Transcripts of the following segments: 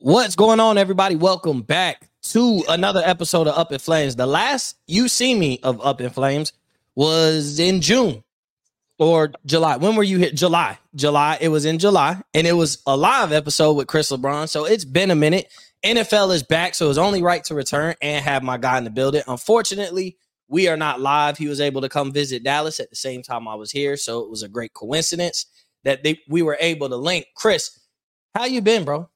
What's going on, everybody? Welcome back to another episode of Up in Flames. The last you see me of Up in Flames was in June or July. When were you here? July. July. It was in July, and it was a live episode with Chris LeBron. So it's been a minute. NFL is back, so it's only right to return and have my guy in the building. Unfortunately, we are not live. He was able to come visit Dallas at the same time I was here, so it was a great coincidence that they we were able to link. Chris, how you been, bro?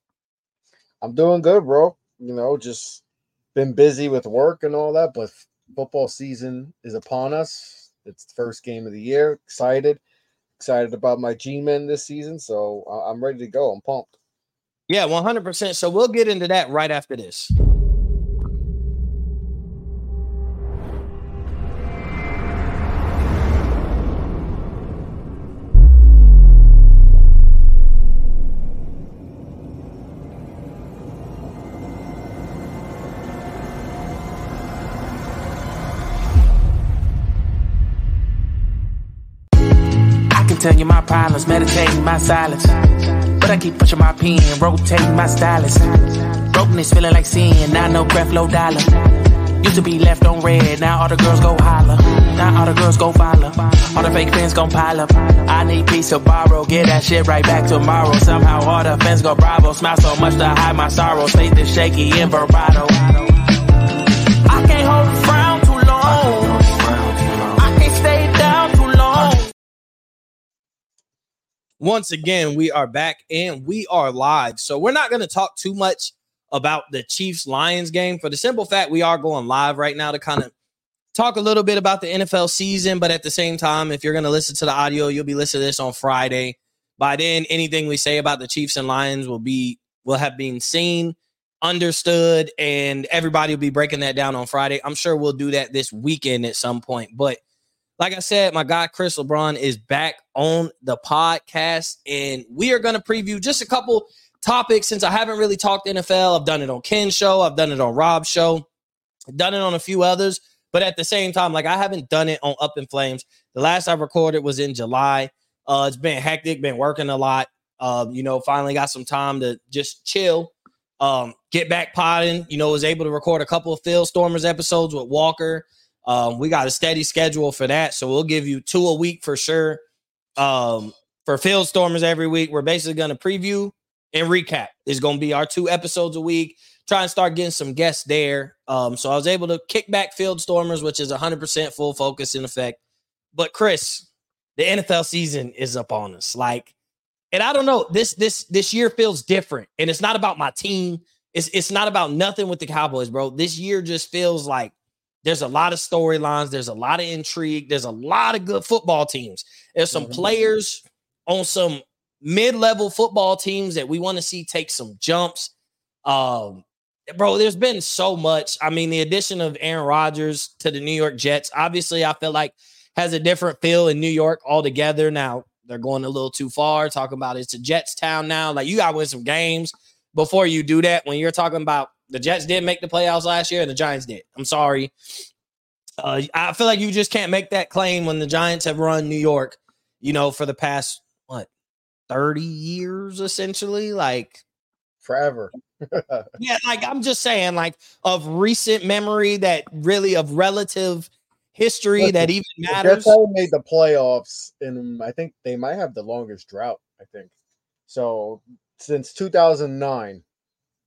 I'm doing good, bro. You know, just been busy with work and all that, but football season is upon us. It's the first game of the year. Excited, excited about my G-men this season, so I'm ready to go. I'm pumped. Yeah, 100%. So we'll get into that right after this. Tell you my problems, meditating my silence. But I keep pushing my pen, rotating my stylus. Brokenness feeling like sin, now no breath, low dollar. Used to be left on red, now all the girls go holler. Now all the girls go follow. All the fake fans gon' pile up. I need peace to borrow, get that shit right back tomorrow. Somehow all the fans go bravo. Smile so much to hide my sorrow. Faith is shaky in bravado. Once again, we are back and we are live. So we're not going to talk too much about the Chiefs Lions game for the simple fact we are going live right now to kind of talk a little bit about the NFL season. But at the same time, if you're going to listen to the audio, you'll be listening to this on Friday. By then, anything we say about the Chiefs and Lions will be will have been seen, understood, and everybody will be breaking that down on Friday. I'm sure we'll do that this weekend at some point. But like I said, my guy Chris LeBron is back on the podcast, and we are going to preview just a couple topics since I haven't really talked NFL. I've done it on Ken's show, I've done it on Rob's show, I've done it on a few others, but at the same time, like I haven't done it on Up in Flames. The last I recorded was in July. Uh, it's been hectic, been working a lot. Um, you know, finally got some time to just chill, um, get back potting. You know, was able to record a couple of Phil Stormers episodes with Walker. Um, we got a steady schedule for that, so we'll give you two a week for sure. Um, for Field Stormers every week, we're basically going to preview and recap. Is going to be our two episodes a week. Try and start getting some guests there. Um, so I was able to kick back Field Stormers, which is 100% full focus in effect. But Chris, the NFL season is up on us. Like, and I don't know, this this this year feels different, and it's not about my team. It's it's not about nothing with the Cowboys, bro. This year just feels like there's a lot of storylines. There's a lot of intrigue. There's a lot of good football teams. There's some Mhm. players on some mid-level football teams that we want to see take some jumps. Um, bro, there's been so much. I mean, the addition of Aaron Rodgers to the New York Jets, obviously, I feel like has a different feel in New York altogether. Now they're going a little too far, talking about it's a Jets town now. Like you got to win some games before you do that. When you're talking about the Jets did make the playoffs last year and the Giants did. I'm sorry. Uh, I feel like you just can't make that claim when the Giants have run New York, you know, for the past what 30 years essentially. Like, Forever. yeah, like I'm just saying, like of recent memory that really of relative history Listen, that even The matters. Jets made the playoffs, and I think they might have the longest drought. I think so since 2009,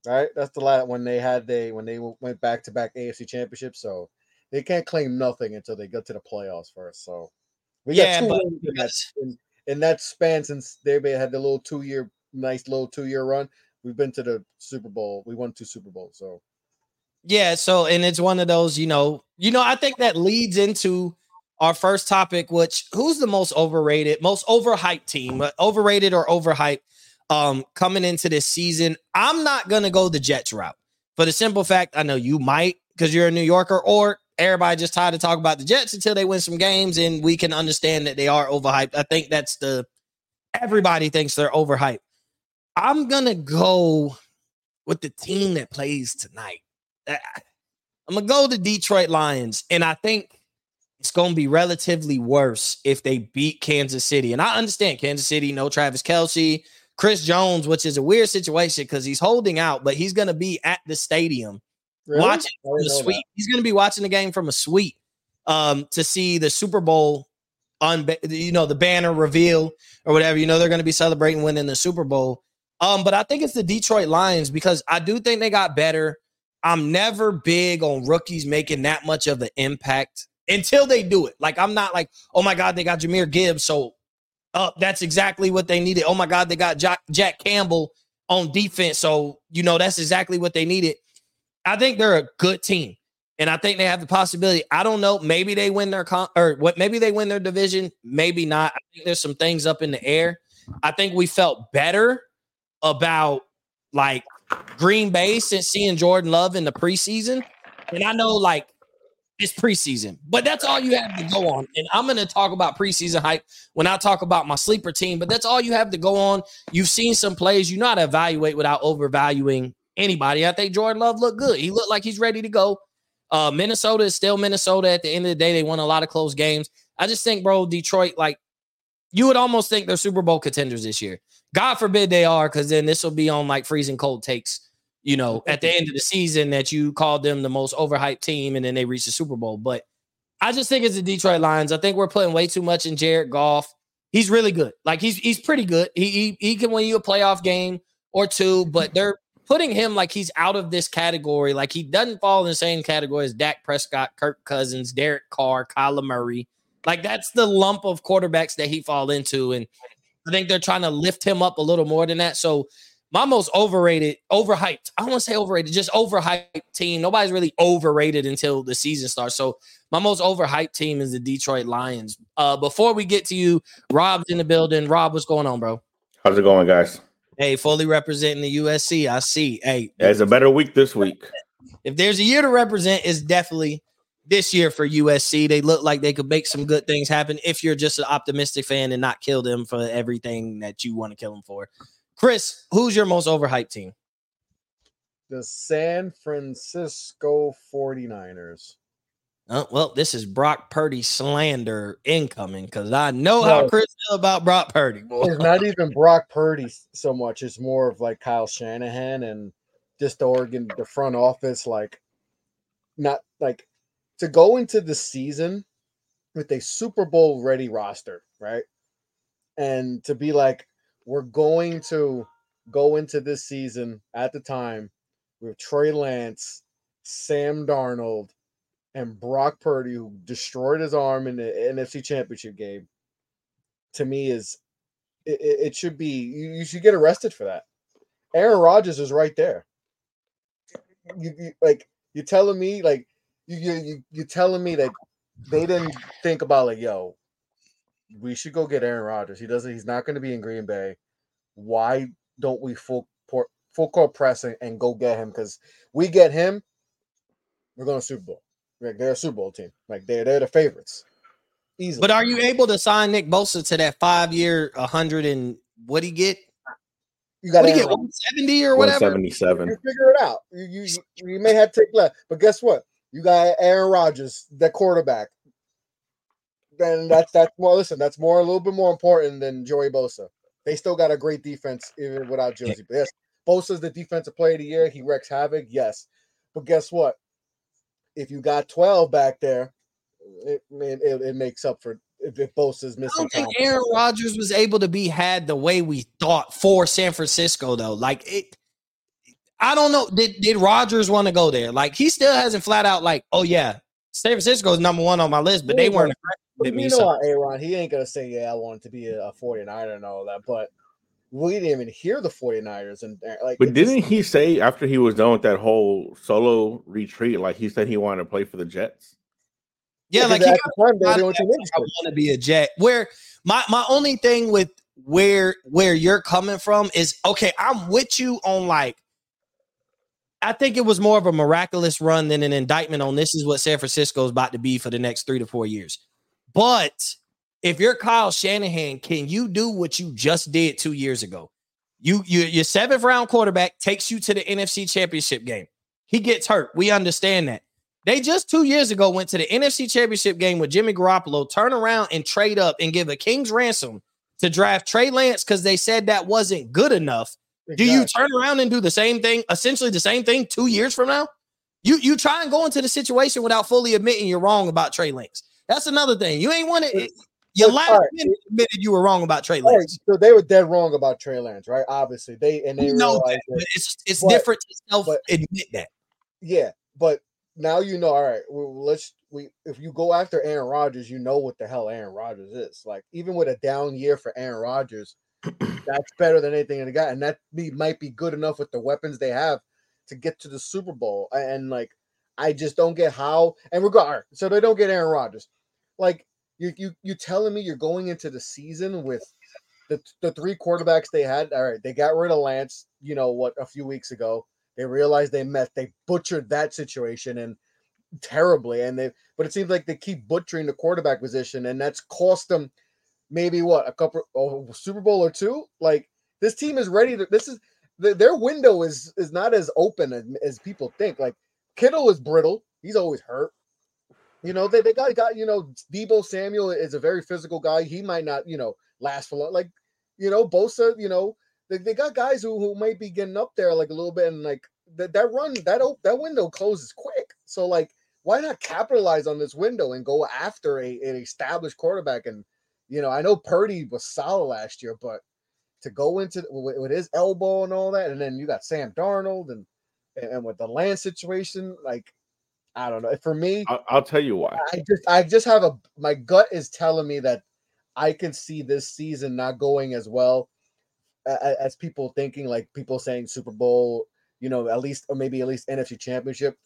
right? That's the last when they had they when they went back to back AFC championships. So they can't claim nothing until they get to the playoffs first. So we Yeah, got two wins in that, in, in that span since they had the little two year nice little two year run. We've been to the Super Bowl. We won two Super Bowls. So Yeah, so and it's one of those, you know, you know, I think that leads into our first topic, which who's the most overrated, most overhyped team, uh, overrated or overhyped um coming into this season. I'm not gonna go the Jets route for the simple fact I know you might because you're a New Yorker, or everybody just tired to talk about the Jets until they win some games and we can understand that they are overhyped. I think that's the everybody thinks they're overhyped. I'm gonna go with the team that plays tonight. I'm gonna go to Detroit Lions, and I think it's gonna be relatively worse if they beat Kansas City. And I understand Kansas City, no Travis Kelce, Chris Jones, which is a weird situation because he's holding out, but he's going to be at the stadium Really? watching from the suite. He's going to be watching the game from a suite um, to see the Super Bowl on, you know, the banner reveal or whatever. You know, they're going to be celebrating winning the Super Bowl. Um, but I think it's the Detroit Lions because I do think they got better. I'm never big on rookies making that much of an impact until they do it. Like I'm not like, oh my god, they got Jahmyr Gibbs, so uh, that's exactly what they needed. Oh my god, they got Jack, Jack Campbell on defense, so you know that's exactly what they needed. I think they're a good team, and I think they have the possibility. I don't know, maybe they win their con or what? Maybe they win their division, maybe not. I think there's some things up in the air. I think we felt better about like Green Bay since seeing Jordan Love in the preseason. And I know like it's preseason, but that's all you have to go on. And I'm going to talk about preseason hype when I talk about my sleeper team, but that's all you have to go on. You've seen some plays, you know how to evaluate without overvaluing anybody. I think Jordan Love looked good. He looked like he's ready to go. Uh, Minnesota is still Minnesota. At the end of the day, they won a lot of close games. I just think, bro, Detroit, like you would almost think they're Super Bowl contenders this year. God forbid they are, because then this will be on like freezing cold takes. You know, at the end of the season, that you called them the most overhyped team, and then they reach the Super Bowl. But I just think it's the Detroit Lions. I think we're putting way too much in Jared Goff. He's really good. Like he's he's pretty good. He he, he can win you a playoff game or two, but they're putting him like he's out of this category. Like he doesn't fall in the same category as Dak Prescott, Kirk Cousins, Derek Carr, Kyler Murray. Like that's the lump of quarterbacks that he fall into, and I think they're trying to lift him up a little more than that. So my most overrated, overhyped. I don't want to say overrated, just overhyped team. Nobody's really overrated until the season starts. So my most overhyped team is the Detroit Lions. Uh, before we get to you, Rob's in the building. Rob, what's going on, bro? How's it going, guys? Hey, fully representing the USC. I see. Hey, Yeah, it's a better week this week. if there's a year to represent, it's definitely this year for USC. They look like they could make some good things happen if you're just an optimistic fan and not kill them for everything that you want to kill them for. Chris, who's your most overhyped team? The San Francisco 49ers. Uh, well, this is Brock Purdy slander incoming because I know how Chris feel about Brock Purdy. Boy. It's not even Brock Purdy so much. It's more of like Kyle Shanahan and just the Oregon, the front office, like not like to go into the season with a Super Bowl ready roster, right? And to be like, we're going to go into this season at the time with Trey Lance, Sam Darnold, and Brock Purdy, who destroyed his arm in the NFC Championship game, to me is it, it should be you, you should get arrested for that. Aaron Rodgers is right there. You, you like you're telling me like you you you you're telling me that they didn't think about like yo, we should go get Aaron Rodgers. He doesn't. He's not going to be in Green Bay. Why don't we full port, full court press and, and go get him? Because we get him, we're going to Super Bowl. Like they're a Super Bowl team. Like they're they're the favorites. Easily. But are you able to sign Nick Bosa to that five year, a hundred and what he get? you got What he get? One seventy or whatever. 177. You figure it out. You, you you- you may have to take less, but guess what? You got Aaron Rodgers, the quarterback. Then that's that's more. Listen, that's more a little bit more important than Joey Bosa. They still got a great defense even without Josie. But yes, Bosa's the defensive player of the year. He wrecks havoc. Yes, but guess what? If you got twelve back there, it it, it, it makes up for if, if Bosa's I missing. don't think. Aaron Rodgers was able to be had the way we thought for San Francisco, though. Like it, I don't know. Did did Rodgers want to go there? Like he still hasn't flat out like, oh yeah, San Francisco is number one on my list, but they weren't aggressive with you me. know what, Aaron, he ain't gonna say, Yeah, I wanted to be a 49er and all that, but we didn't even hear the 49ers and like But didn't he say after he was done with that whole solo retreat, like he said he wanted to play for the Jets? Yeah, like he got time they were out the of only team I want to be a Jet. Where my my only thing with where where you're coming from is okay. I'm with you on like. I think it was more of a miraculous run than an indictment on this is what San Francisco is about to be for the next three to four years. But if you're Kyle Shanahan, can you do what you just did two years ago? You, you your seventh round quarterback takes you to the NFC Championship game. He gets hurt. We understand that. They just two years ago went to the NFC Championship game with Jimmy Garoppolo, turn around and trade up and give a king's ransom to draft Trey Lance because they said that wasn't good enough. Do you turn around and do the same thing, essentially the same thing two years from now? You you try and go into the situation without fully admitting you're wrong about Trey Lance. That's another thing. You ain't want to. You but, last right, minute admitted you were wrong about Trey All right, Lance. so they were dead wrong about Trey Lance, right? Obviously, they and they You know that, but it's it's but- different to self but- admit that. yeah, but now you know. All right, well, let's we if you go after Aaron Rodgers, you know what the hell Aaron Rodgers is. Like even with a down year for Aaron Rodgers, that's better than anything in the guy, and that might be good enough with the weapons they have to get to the Super Bowl. And, like, I just don't get how. And regard, so they don't get Aaron Rodgers. Like you, you, you telling me you're going into the season with the the three quarterbacks they had. All right, they got rid of Lance. You know what? A few weeks ago, they realized they met. They butchered that situation and terribly. And they, but it seems like they keep butchering the quarterback position, and that's cost them maybe what a couple oh, Super Bowl or two. Like this team is ready to. This is their window is is not as open as, as people think. Like Kittle is brittle. He's always hurt. You know they, they got got you know Deebo Samuel is a very physical guy. He might not you know last for long. Like you know Bosa. You know they, they got guys who, who might be getting up there like a little bit and like that that run that op- that window closes quick. So like why not capitalize on this window and go after a an established quarterback and you know, I know Purdy was solid last year, but to go into with, with his elbow and all that, and then you got Sam Darnold and and with the Lance situation, like I don't know. For me, I'll, I'll tell you why. I just I just have a my gut is telling me that I can see this season not going as well a- a- as people thinking, like people saying Super Bowl, you know, at least or maybe at least NFC Championship.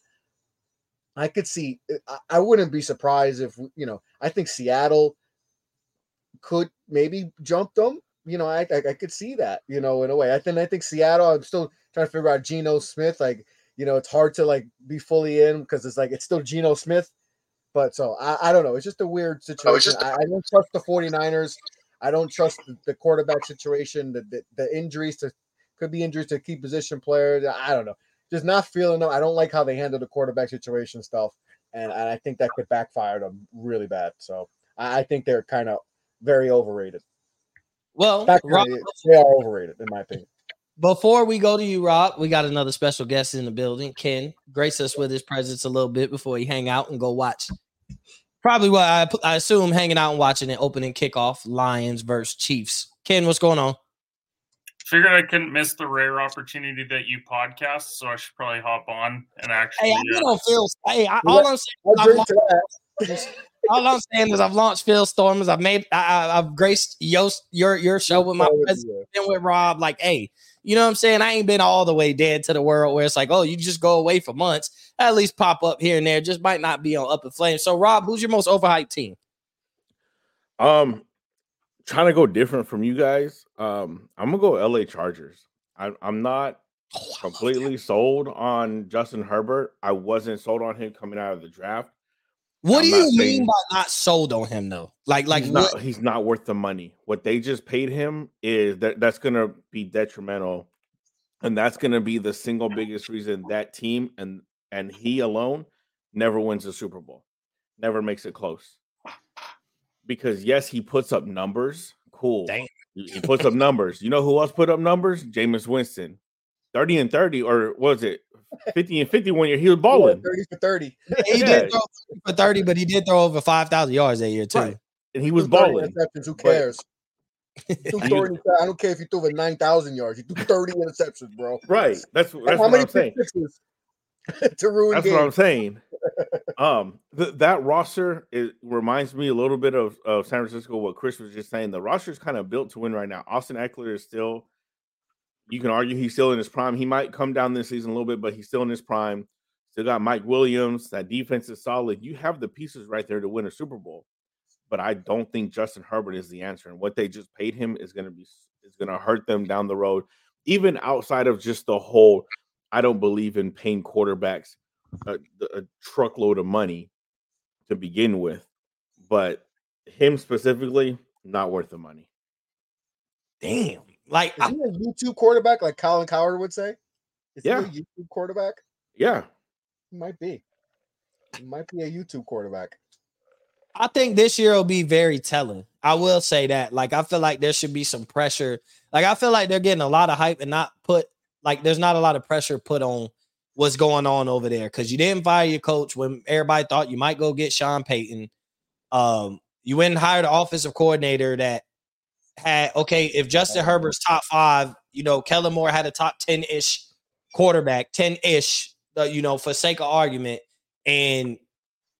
I could see. Eh, I, I wouldn't be surprised if you know. I think Seattle could maybe jump them. You know, I, I I could see that. You know, in a way. I think I think Seattle. I'm still trying to figure out Geno Smith. Like, you know, it's hard to like be fully in because it's like it's still Geno Smith. But so I, I don't know. It's just a weird oh, situation. I, I don't trust the 49ers. I don't trust the, the quarterback situation, the, the the injuries to could be injuries to key position players. I don't know. Just not feeling them. I don't like how they handle the quarterback situation stuff. And, and I think that could backfire them really bad. So I, I think they're kind of very overrated. Well, Rob, they are overrated, in my opinion. before we go to you, Rob, we got another special guest in the building. Ken grace us with his presence a little bit before he hang out and go watch. Probably what I, I assume hanging out and watching an opening kickoff Lions versus Chiefs. Ken, what's going on? Figured I couldn't miss the rare opportunity that you podcast, so I should probably hop on and actually. Hey, I uh, don't feel. Hey, I, all I'm saying, I'll drink to that. All I'm saying is I've launched Phil Stormers. I've made. I, I, I've graced your your your show with my Oh, presence. been with Rob, like, hey, you know what I'm saying? I ain't been all the way dead to the world where it's like, oh, you just go away for months. At least pop up here and there. Just might not be on up in flames. So, Rob, who's your most overhyped team? Um, trying to go different from you guys. Um, I'm gonna go LA Chargers. I, I'm not Oh, completely sold on Justin Herbert. I wasn't sold on him coming out of the draft. What I'm do you mean saying- by not sold on him though? Like, like he's not he's not worth the money. What they just paid him is that that's gonna be detrimental, and that's gonna be the single biggest reason that team and and he alone never wins a Super Bowl, never makes it close. Because yes, he puts up numbers. Cool. Damn. He he puts up numbers. You know who else put up numbers? Jameis Winston. 30 and 30, or was it 50 and 51 year? He was Yeah, balling. 30 for 30. He Yeah. did throw for 30, but he did throw over 5,000 yards that year, too. Right. And he was 30 balling. interceptions, Who But- cares? Threw 30 I don't care if you threw for 9,000 yards. You threw 30 interceptions, bro. Right. That's, that's How what many I'm saying. to ruin That's what I'm saying. um, th- that roster it reminds me a little bit of, of San Francisco. What Chris was just saying, the roster is kind of built to win right now. Austin Ekeler is still. You can argue he's still in his prime. He might come down this season a little bit, but he's still in his prime. Still got Mike Williams. That defense is solid. You have the pieces right there to win a Super Bowl. But I don't think Justin Herbert is the answer. And what they just paid him is going to be is going to hurt them down the road. Even outside of just the whole, I don't believe in paying quarterbacks a, a truckload of money to begin with, but him specifically, not worth the money. Damn. Like, Is he a YouTube quarterback like Colin Cowherd would say? Is Yeah. he a YouTube quarterback? Yeah, He might be. He might be a YouTube quarterback. I think this year will be very telling. I will say that. Like, I feel like there should be some pressure. Like, I feel like they're getting a lot of hype and not put like there's not a lot of pressure put on what's going on over there because you didn't fire your coach when everybody thought you might go get Sean Payton. Um, you went and hired an offensive coordinator that had okay. If Justin Herbert's top five, you know, Kellen Moore had a top ten ish quarterback, ten ish, uh, you know, for sake of argument, and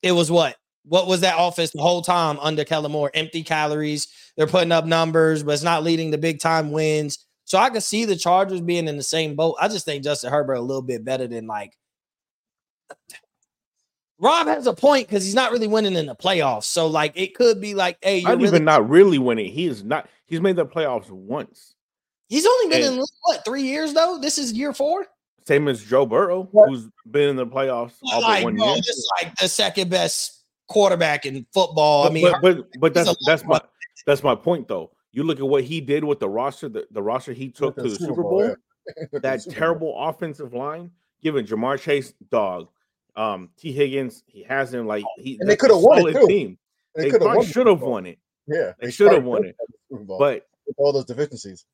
it was what what was that offense the whole time under Kellen Moore? Empty calories. They're putting up numbers, but it's not leading to big time wins. So I can see the Chargers being in the same boat. I just think Justin Herbert a little bit better than like Rob has a point because he's not really winning in the playoffs. So like it could be like, hey, you're not really, even not really winning. He is not. He's made the playoffs once. He's only been And- in what three years though? This is year four. Same as Joe Burrow, What? who's been in the playoffs all but Like, one bro, year. this like the second best quarterback in football. I mean, but but, but that's that's my that's my point though. You look at what he did with the roster, the, the roster he took to the Super Bowl. yeah. That Super Bowl. terrible offensive line, giving Ja'Marr Chase dog, um, Tee Higgins, he has him like he. And they coulda won it, too. Team. They, They, could have won. should have won it, Yeah, They should have won it. have the Super Bowl but with all those deficiencies.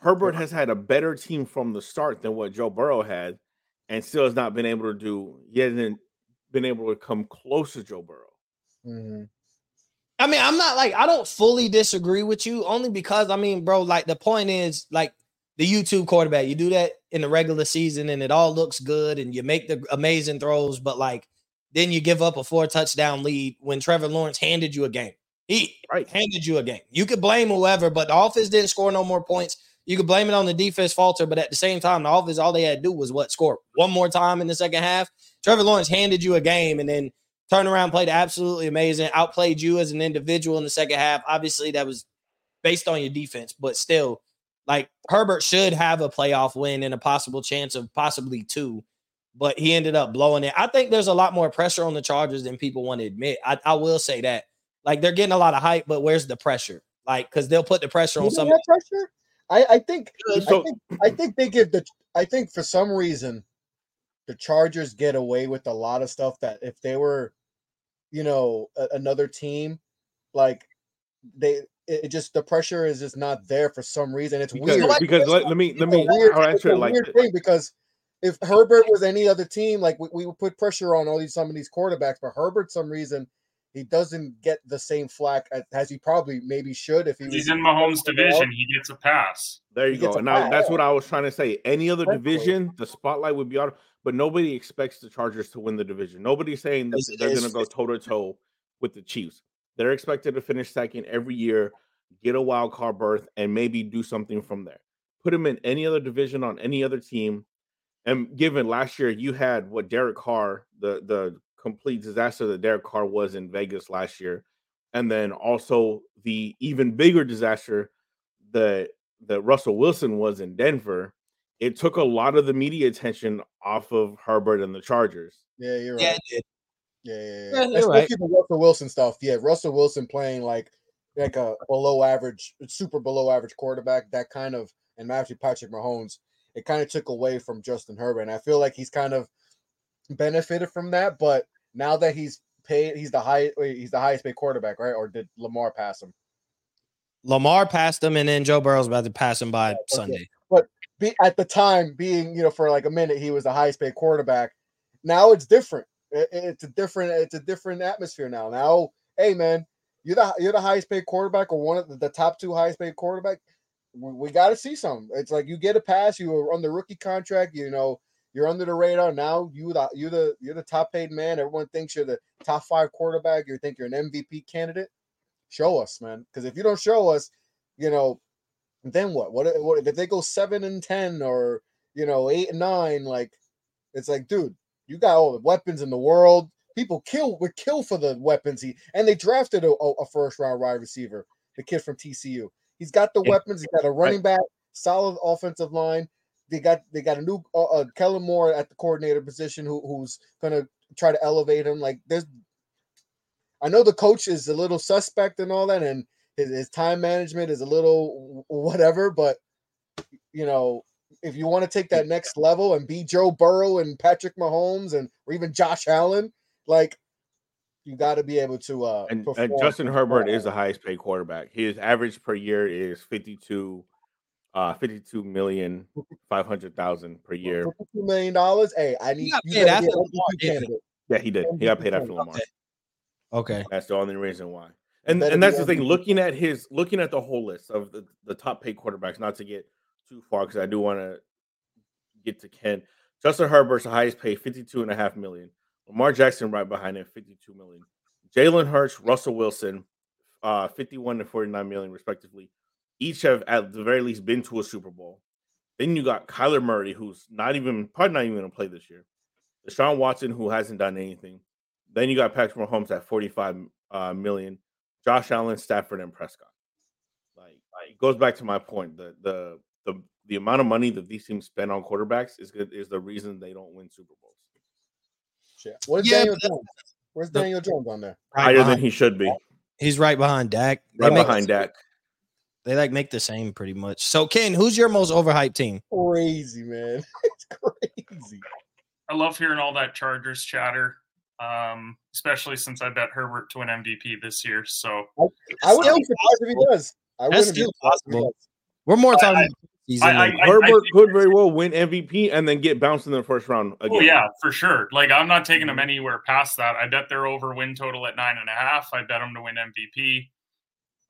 Herbert has had a better team from the start than what Joe Burrow had, and still has not been able to do. He hasn't been able to come close to Joe Burrow. Mhm. I mean, I'm not like I don't fully disagree with you, only because I mean, bro, like the point is like the YouTube quarterback, you do that in the regular season and it all looks good and you make the amazing throws, but like then you give up a four touchdown lead when Trevor Lawrence handed you a game. He Right. handed you a game. You could blame whoever, but the offense didn't score no more points. You could blame it on the defense falter, but at the same time, the offense all they had to do was what score one more time in the second half. Trevor Lawrence handed you a game and then turned around, played absolutely amazing, outplayed you as an individual in the second half. Obviously, that was based on your defense, but still, like Herbert should have a playoff win and a possible chance of possibly two, but he ended up blowing it. I think there's a lot more pressure on the Chargers than people want to admit. I, I will say that. Like they're getting a lot of hype, but where's the pressure? Like, because they'll put the pressure on You don't somebody. have pressure. I, I think So- I think I think they give the I think for some reason the Chargers get away with a lot of stuff that if they were, you know, a, another team, like they it it just the pressure is just not there for some reason. It's Because, weird. because let, let me let me weird, I'll answer it like weird this. thing because if Herbert was any other team, like we, we would put pressure on all these some of these quarterbacks, but Herbert some reason he doesn't get the same flack as, as he probably maybe should if he was He's in Mahomes' division. He gets a pass. There you He go. a Now pass. that's what I was trying to say. Any other Definitely. division, the spotlight would be on, but nobody expects the Chargers to win the division. Nobody's saying that It's- they're going to go toe to toe with the Chiefs. They're expected to finish second every year, get a wild card berth, and maybe do something from there. Put them in any other division on any other team. And given last year, you had what Derek Carr, the the complete disaster that Derek Carr was in Vegas last year, and then also the even bigger disaster that that Russell Wilson was in Denver. It took a lot of the media attention off of Herbert and the Chargers. Yeah, you're right. Yeah, it did. Yeah, yeah, Yeah, yeah. right. the Russell Wilson stuff. Yeah, Russell Wilson playing like like a below average, super below average quarterback. That kind of and actually Patrick Mahomes. It kind of took away from Justin Herbert. And I feel like he's kind of benefited from that. But now that he's paid, he's the high, he's the highest paid quarterback, right? Or did Lamar pass him? Lamar passed him, and then Joe Burrow's about to pass him by Sunday. But be, at the time, being you know for like a minute, he was the highest paid quarterback. Now it's different. It- it's a different. It's a different atmosphere now. Now, hey man, you're the you're the highest paid quarterback or one of the, the top two highest paid quarterback. We, we got to see some. It's like you get a pass. You were on the rookie contract. You know you're under the radar. Now you the you the you're the top paid man. Everyone thinks you're the top five quarterback. You think you're an MVP candidate. Show us, man. Because if you don't show us, you know, then what? What what if they go seven and ten or you know eight and nine? Like it's like, dude, you got all the weapons in the world. People kill would kill for the weapons he and they drafted a, a first round wide receiver, the kid from TCU. He's got the Yeah. weapons. He's got a running back, solid offensive line. They got they got a new uh, uh, Kellen Moore at the coordinator position who, who's gonna try to elevate him. Like there's, I know the coach is a little suspect and all that, and his, his time management is a little whatever, but you know, if you want to take that next level and be Joe Burrow and Patrick Mahomes and or even Josh Allen, like You got to be able to. Uh, And, and Justin Herbert is the highest paid quarterback. His average per year is 52 uh 52 million 500,000 per year. $52 million. Hey, I need got you paid after Lamar, didn't he? candidate. Yeah, he did. He got paid after MVP. Lamar. Okay. That's the only reason why. And and that's the thing. Looking at his looking at the whole list of the, the top paid quarterbacks, not to get too far because I do want to get to Ken. Justin Herbert's the highest paid, 52 and a half million. Lamar Jackson right behind him, 52 million. Jalen Hurts, Russell Wilson, uh, 51 and 49 million, respectively. Each have at the very least been to a Super Bowl. Then you got Kyler Murray, who's not even probably not even gonna play this year. Deshaun Watson, who hasn't done anything. Then you got Patrick Mahomes at 45 uh, million. Josh Allen, Stafford, and Prescott. Like, like, it goes back to my point. The the the the amount of money that these teams spend on quarterbacks is good is the reason they don't win Super Bowls. Shit. Where's Yeah, Daniel Jones? Where's the- Daniel Jones on there? Right Higher than he should be. He's right behind Dak. They Right make- behind Dak. They like make the same pretty much. So Ken, who's your most overhyped team? Crazy man. It's crazy. I love hearing all that Chargers chatter, um, especially since I bet Herbert to an MVP this year. So I wouldn't be surprised if he does. I That's still surprised if he possible. We're more I- talking about season. I- I- Herbert think could very well win MVP and then get bounced in the first round again. Oh yeah, for sure. Like I'm not taking them anywhere past that. I bet they're over win total at nine and a half. I bet them to win MVP.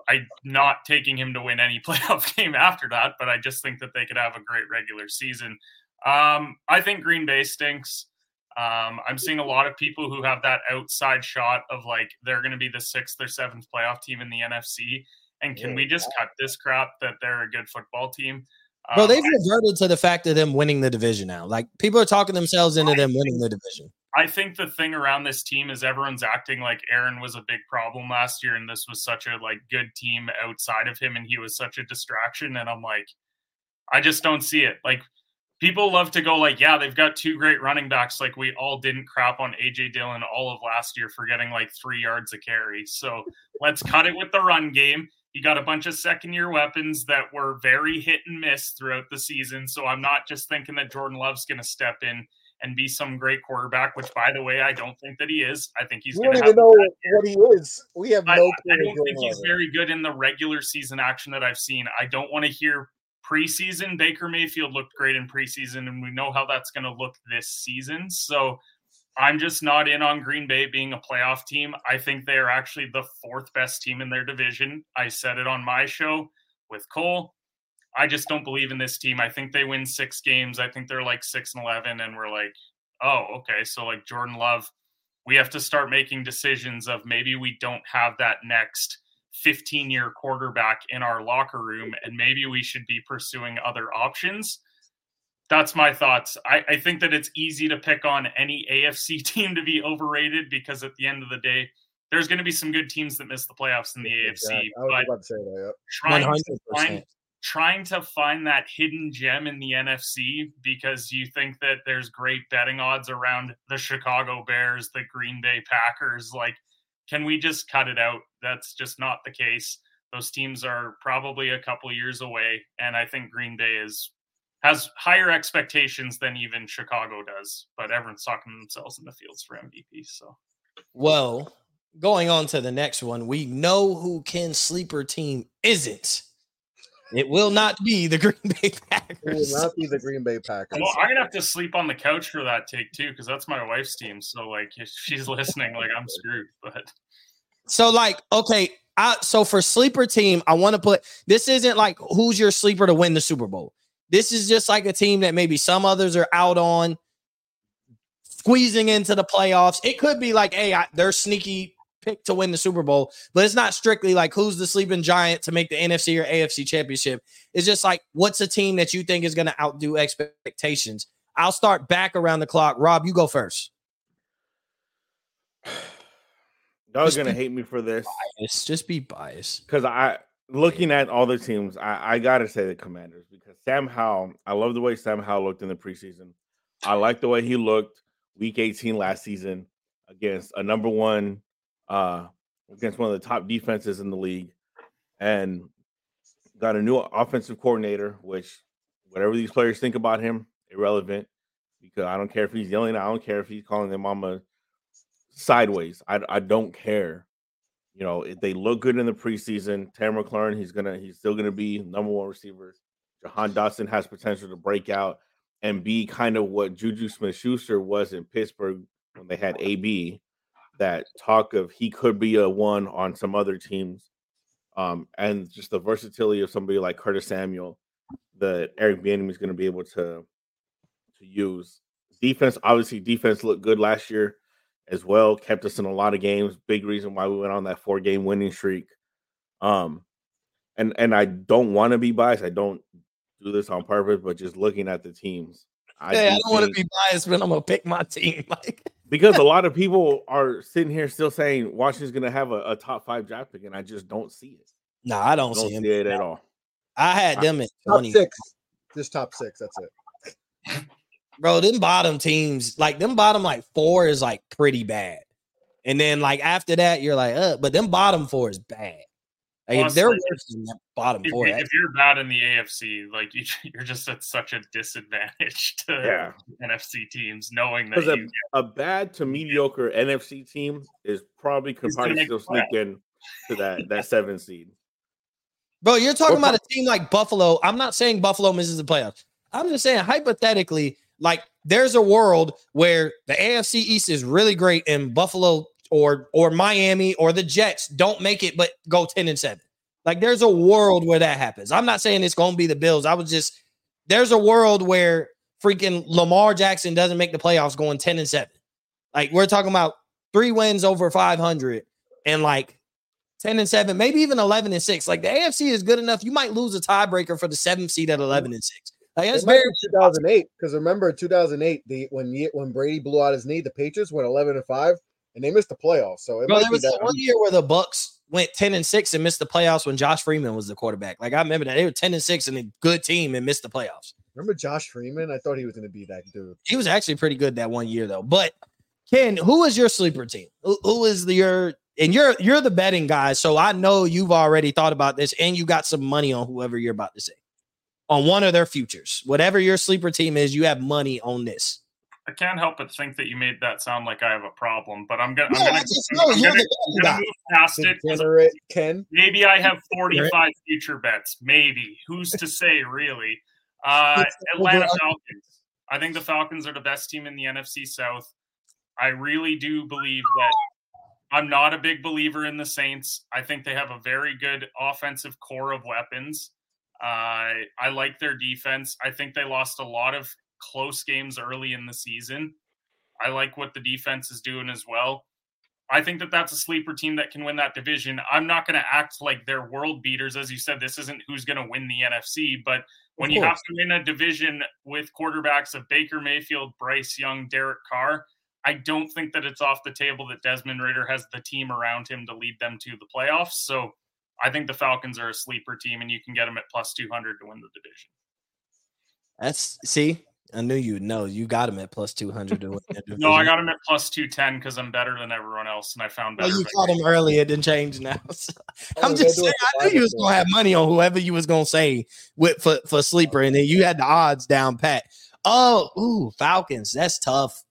I'm not taking him to win any playoff game after that, but I just think that they could have a great regular season. Um, I think Green Bay stinks. Um, I'm seeing a lot of people who have that outside shot of like they're going to be the sixth or seventh playoff team in the NFC. And can we just cut this crap that they're a good football team? Bro, Um, they've reverted to the fact of them winning the division now. Like people are talking themselves into them winning the division. I think the thing around this team is everyone's acting like Aaron was a big problem last year, and this was such a like good team outside of him, and he was such a distraction. And I'm like, I just don't see it. Like people love to go like, yeah, they've got two great running backs. Like we all didn't crap on AJ Dillon all of last year for getting like three yards a carry. So let's cut it with the run game. You got a bunch of second year weapons that were very hit and miss throughout the season. So I'm not just thinking that Jordan Love's going to step in and be some great quarterback, which by the way, I don't think that he is. I think he's We going don't even know what he is. We have no I clue. don't think he's very good in the regular season action that I've seen. I don't want to hear preseason. Baker Mayfield looked great in preseason, and we know how that's going to look this season. So I'm just not in on Green Bay being a playoff team. I think they are actually the fourth best team in their division. I said it on my show with Cole. I just don't believe in this team. I think they win six games. I think they're like six and eleven, and we're like, oh, okay. So like Jordan Love, we have to start making decisions of maybe we don't have that next 15 year quarterback in our locker room, and maybe we should be pursuing other options. That's my thoughts. I, I think that it's easy to pick on any AFC team to be overrated because at the end of the day, there's going to be some good teams that miss the playoffs in the AFC. Exactly. I was But about to say that. Yep. trying to find trying to find that hidden gem in the NFC because you think that there's great betting odds around the Chicago Bears, the Green Bay Packers. Like, can we just cut it out? That's just not the case. Those teams are probably a couple years away, and I think Green Bay is has higher expectations than even Chicago does. But everyone's talking themselves in the fields for MVP. So Well, going on to the next one, we know who Ken's sleeper team isn't. It will not be the Green Bay It Packers. will not be the Green Bay Packers. Well, I'm gonna have to sleep on the couch for that take too, because that's my wife's team. So like, if she's listening, like I'm screwed. But So, like, okay, I so for sleeper team, I want to put this isn't like who's your sleeper to win the Super Bowl. This is just like a team that maybe some others are out on, squeezing into the playoffs. It could be like, hey, I, they're sneaky pick to win the Super Bowl, but it's not strictly like who's the sleeping giant to make the NFC or AFC championship. It's just like what's a team that you think is going to outdo expectations. I'll start back around the clock. Rob, you go first. Y'all are gonna be- hate me for this It's just be biased. because I looking at all the teams, I, I gotta say the Commanders because Sam Howell. I love the way Sam Howell looked in the preseason. I like the way he looked week 18 last season against a number one, uh, against one of the top defenses in the league, and got a new offensive coordinator. Which, whatever these players think about him, irrelevant because I don't care if he's yelling. I don't care if he's calling their mama sideways. I I don't care. You know, they look good in the preseason, Terry McLaurin, he's gonna he's still gonna be number one receiver. Jahan Dotson has potential to break out and be kind of what JuJu Smith-Schuster was in Pittsburgh when they had AB. That talk of he could be a one on some other teams. Um, and just the versatility of somebody like Curtis Samuel that Eric Bieniemy is going to be able to to use. Defense, obviously, defense looked good last year as well. Kept us in a lot of games. Big reason why we went on that four game winning streak. Um, and and I don't want to be biased. I don't do this on purpose, but just looking at the teams, I, hey, do I don't want to be biased, but I'm gonna pick my team. Like because a lot of people are sitting here still saying Washington's gonna have a, a top five draft pick, and I just don't see it. No, I don't, I don't see, see it at all. I had them at top 20. six. Just top six. That's it. Bro, them bottom teams, like them bottom like four is like pretty bad. And then like after that, you're like, uh, but them bottom four is bad. Like Honestly, they're worse than that bottom if, four. If you're bad in the AFC, like you, are just at such a disadvantage to yeah. NFC teams, knowing that a, a, bad to mediocre NFC team is probably could probably still sneak in to that that seven seed. Bro, you're talking about a team like Buffalo. I'm not saying Buffalo misses the playoffs. I'm just saying hypothetically, like there's a world where the AFC East is really great and Buffalo or or Miami or the Jets don't make it but go 10 and 7. Like there's a world where that happens. I'm not saying it's going to be the Bills. I was just there's a world where freaking Lamar Jackson doesn't make the playoffs going 10 and 7. Like we're talking about three wins over 500 and like 10 and 7, maybe even 11 and 6. Like the AFC is good enough. You might lose a tiebreaker for the seventh seed at 11 and 6. Like that's very 2008 because remember 2008 the when when Brady blew out his knee, the Patriots went 11 and 5 and they missed the playoffs. So it Bro, there was that one year where the Bucs went 10 and 6 and missed the playoffs when Josh Freeman was the quarterback. Like I remember that they were 10 and 6 and a good team and missed the playoffs. Remember Josh Freeman? I thought he was going to be that dude. He was actually pretty good that one year though. But Ken, who is your sleeper team? who, who is the, your and you're you're the betting guy, so I know you've already thought about this, and you got some money on whoever you're about to say on one of their futures. Whatever your sleeper team is, you have money on this. I can't help but think that you made that sound like I have a problem, but I'm gonna, no, I'm gonna, I'm, I'm gonna, gonna move past it. Ken. Maybe I have 45 future bets. Maybe. Who's to say, really? Uh, Atlanta Falcons. I think the Falcons are the best team in the NFC South. I really do believe that I'm not a big believer in the Saints. I think they have a very good offensive core of weapons. Uh, I like their defense. I think they lost a lot of close games early in the season. I like what the defense is doing as well. I think that that's a sleeper team that can win that division. I'm not going to act like they're world beaters. As you said, this isn't who's going to win the NFC, but when you have to win a division with quarterbacks of Baker Mayfield, Bryce Young, Derek Carr, I don't think that it's off the table that Desmond Ridder has the team around him to lead them to the playoffs. So I think the Falcons are a sleeper team, and you can get them at plus 200 to win the division. That's see, I knew you'd know. You got him at plus 200 to win The no, I got him at plus 210 because I'm better than everyone else, and I found better. Well, you caught him early. It didn't change now. So, I'm oh, just saying, I knew you was going to have money on whoever you was going to say with for, for sleeper, and then you had the odds down pat. Oh, ooh, Falcons. That's tough.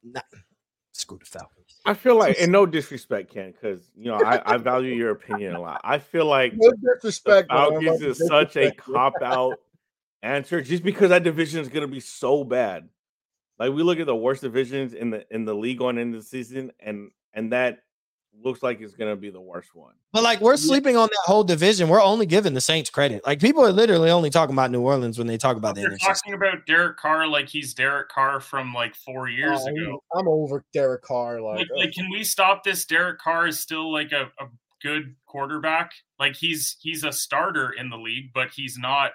Screw the Falcons. I feel like, and no disrespect, Ken, because you know I, I, value your opinion a lot. I feel like no disrespect. Falcons is such a cop out answer, just because that division is going to be so bad. Like we look at the worst divisions in the in the league going into the season, and and that looks like it's gonna be the worst one. But like we're sleeping on that whole division. We're only giving the Saints credit. Like people are literally only talking about New Orleans when they talk about the. They're talking about Derek Carr like he's Derek Carr from like four years oh, ago. I'm over Derek Carr. Like, like, like, uh can we stop this? Derek Carr is still like a, a good quarterback. Like he's he's a starter in the league, but he's not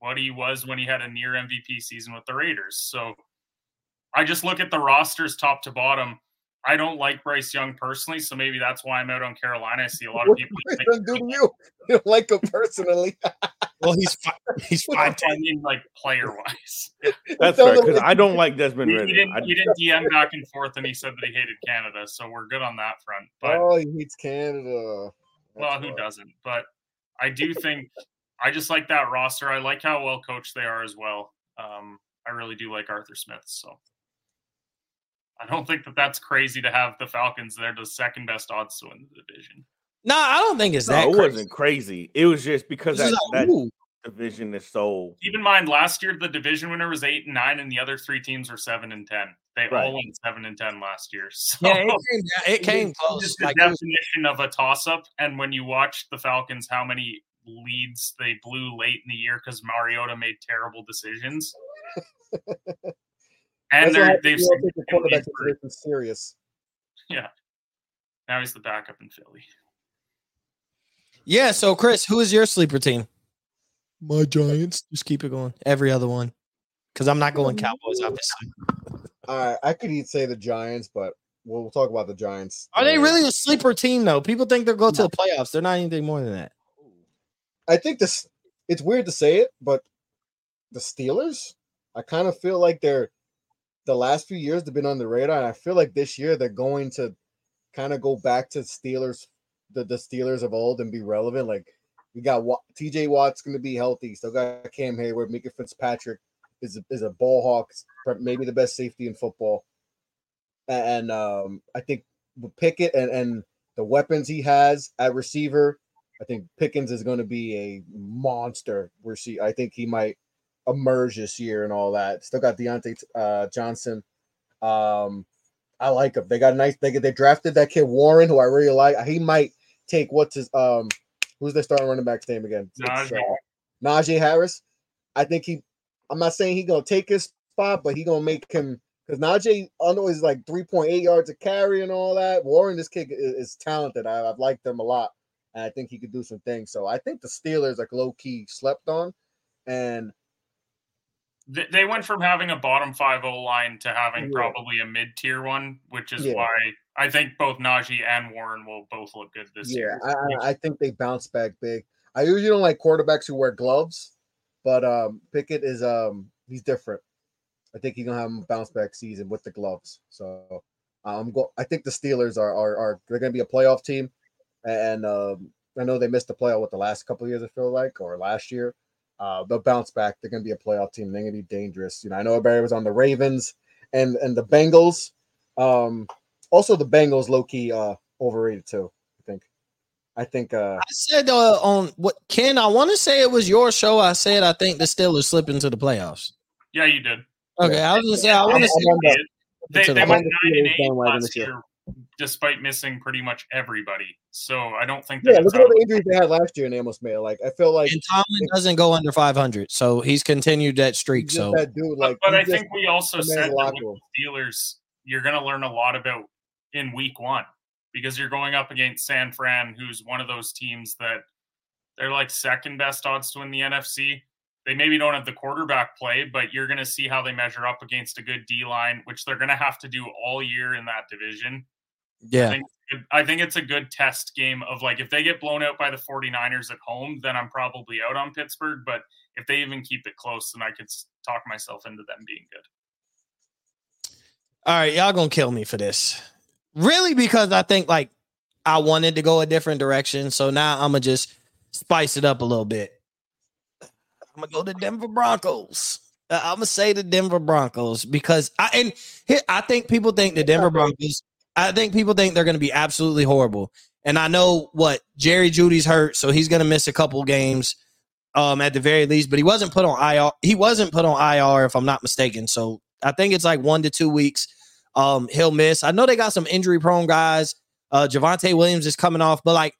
what he was when he had a near MVP season with the Raiders. So I just look at the rosters top to bottom I don't like Bryce Young personally, so maybe that's why I'm out on Carolina. I see a lot of people. do you? you don't like him personally? well, he's he's fine. I mean, like player wise. That's fair because I don't like Desmond Ridder. He didn't, he didn't DM back and forth, and he said that he hated Canada, so we're good on that front. But oh, he hates Canada. That's well, who doesn't? But I do think I just like that roster. I like how well coached they are as well. Um, I really do like Arthur Smith. So I don't think that that's crazy to have the Falcons. They're the second best odds to win the division. No, I don't think it's No, that. it crazy. wasn't crazy. It was just because This is that, like, that division is so Keep in mind, last year the division winner was eight and nine, and the other three teams were seven and ten. They Right. all went seven and ten last year. So Yeah, it came, down- it came it's close. just the Like, it was- definition of a toss-up. And when you watch the Falcons, how many leads they blew late in the year because Mariota made terrible decisions. and That's they're, they've don't take the quarterback significantly situation serious. yeah. Now he's the backup in Philly. yeah. So, Chris, who is your sleeper team? My Giants. Just keep it going. Every other one, because I'm not going Cowboys. Obviously, All right, I could even say the Giants, but we'll, we'll talk about the Giants. are they really a sleeper team though? People think they'll go to the playoffs. They're not anything more than that. I think this. It's weird to say it, but the Steelers. I kind of feel like they're the last few years they've been on the radar, and I feel like this year they're going to kind of go back to Steelers, the, the Steelers of old, and be relevant. Like we got T.J. Watt's going to be healthy. Still got Cam Hayward, Minkah Fitzpatrick is a, is a ball hawk, maybe the best safety in football. And um, I think Pickett and and the weapons he has at receiver, I think Pickens is going to be a monster. We're see. I think he might emerge this year and all that. Still got Diontae uh, Johnson. Um, I like him. They got a nice. They they drafted that kid Warren, who I really like. He might take what's his um, who's their starting running back's name again? Najee. uh, Najee Harris. I think he. I'm not saying he gonna take his spot, but he gonna make him because Najee I know is like 3.8 yards a carry and all that. Warren, this kid is, is talented. I, I've liked him a lot, and I think he could do some things. So I think the Steelers like low key slept on, and They, went from having a bottom five O line to having Yeah. probably a mid tier one, which is Yeah. why I think both Najee and Warren will both look good this yeah, year. I, I- I think they bounce back big. I usually don't like quarterbacks who wear gloves, but um, Pickett is um he's different. I think he's gonna have a bounce back season with the gloves. So I'm go. I think the Steelers are are, are they're gonna be a playoff team, and um, I know they missed the playoff with the last couple of years. I feel like or last year. Uh, they'll bounce back. They're gonna be a playoff team. They're gonna be dangerous. You know, I know Barry was on the Ravens and and the Bengals. Um, also the Bengals low key uh overrated too. I think. I think uh I said uh, on what Ken, I want to say it was your show. I said I think the Steelers slip into the playoffs. Yeah, you did. Okay, I was gonna say I want to I'm see. on the- They, to they the went nine and eight last year. year, despite missing pretty much everybody. So I don't think Yeah, look at all the injuries they had last year, and they almost made it. Like I feel like And Tomlin doesn't go under 500, so he's continued that streak. So that dude. But, Like, but he I think we also commands said that with the Steelers, you're going to learn a lot about in week one because you're going up against San Fran, who's one of those teams that they're like second best odds to win the NFC. They maybe don't have the quarterback play, but you're going to see how they measure up against a good D line, which they're going to have to do all year in that division. I yeah, think, I think it's a good test game of like if they get blown out by the 49ers at home, then I'm probably out on Pittsburgh. But if they even keep it close, then I could talk myself into them being good. all right, y'all gonna kill me for this. Really, because I think like I wanted to go a different direction, so now I'm gonna just spice it up a little bit. I'm gonna go to Denver Broncos. Uh, I'm gonna say the Denver Broncos because I and here I think people think the Denver Broncos. I think people think they're gonna be absolutely horrible. And I know what Jerry Jeudy's hurt, so he's gonna miss a couple games, um, at the very least. But he wasn't put on IR. He wasn't put on IR, if I'm not mistaken. So I think it's like one to two weeks. Um, he'll miss. I know they got some injury prone guys. Uh, Javonte Williams is coming off, but like,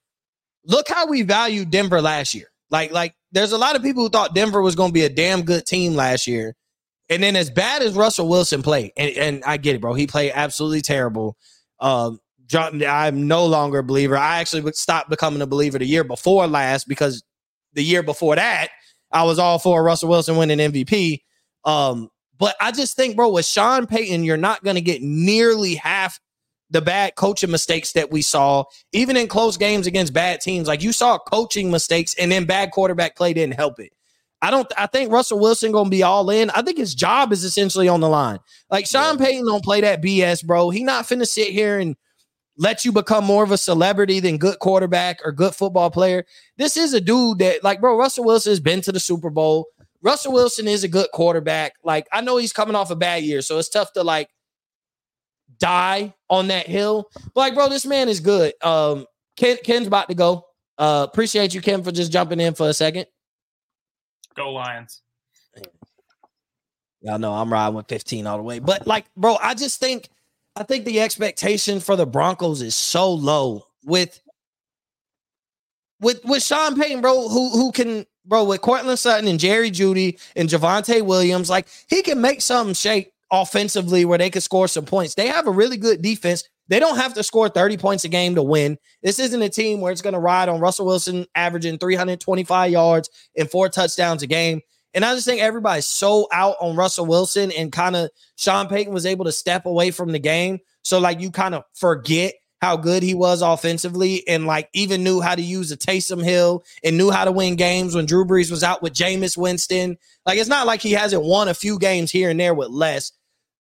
look how we valued Denver last year. Like, like there's a lot of people who thought Denver was going to be a damn good team last year, and then as bad as Russell Wilson played, and, and I get it, bro, he played absolutely terrible. Um, I'm no longer a believer. I actually stopped becoming a believer the year before last because the year before that, I was all for Russell Wilson winning MVP. Um, but I just think, bro, with Sean Payton, you're not going to get nearly half the bad coaching mistakes that we saw, even in close games against bad teams. Like you saw coaching mistakes, and then bad quarterback play didn't help it. I don't. I think Russell Wilson gonna be all in. I think his job is essentially on the line. Like Sean Payton don't play that BS, bro. He not finna sit here and let you become more of a celebrity than good quarterback or good football player. This is a dude that, like, bro, Russell Wilson has been to the Super Bowl. Russell Wilson is a good quarterback. Like, I know he's coming off a bad year, so it's tough to like die on that hill. But like, bro, this man is good. Um, Ken, Ken's about to go. Uh, appreciate you, Ken, for just jumping in for a second. Go Lions. Y'all know I'm riding with 15 all the way. But like, bro, I just think I think the expectation for the Broncos is so low with with with Sean Payton, bro, who who can bro with Courtland Sutton and Jerry Jeudy and Javonte Williams, like he can make something shake offensively where they could score some points. They have a really good defense. They don't have to score 30 points a game to win. This isn't a team where it's going to ride on Russell Wilson averaging 325 yards and four touchdowns a game. And I just think everybody's so out on Russell Wilson and kind of Sean Payton was able to step away from the game. So, like, you kind of forget how good he was offensively and, like, even knew how to use a Taysom Hill and knew how to win games when Drew Brees was out with Jameis Winston. Like, it's not like he hasn't won a few games here and there with less.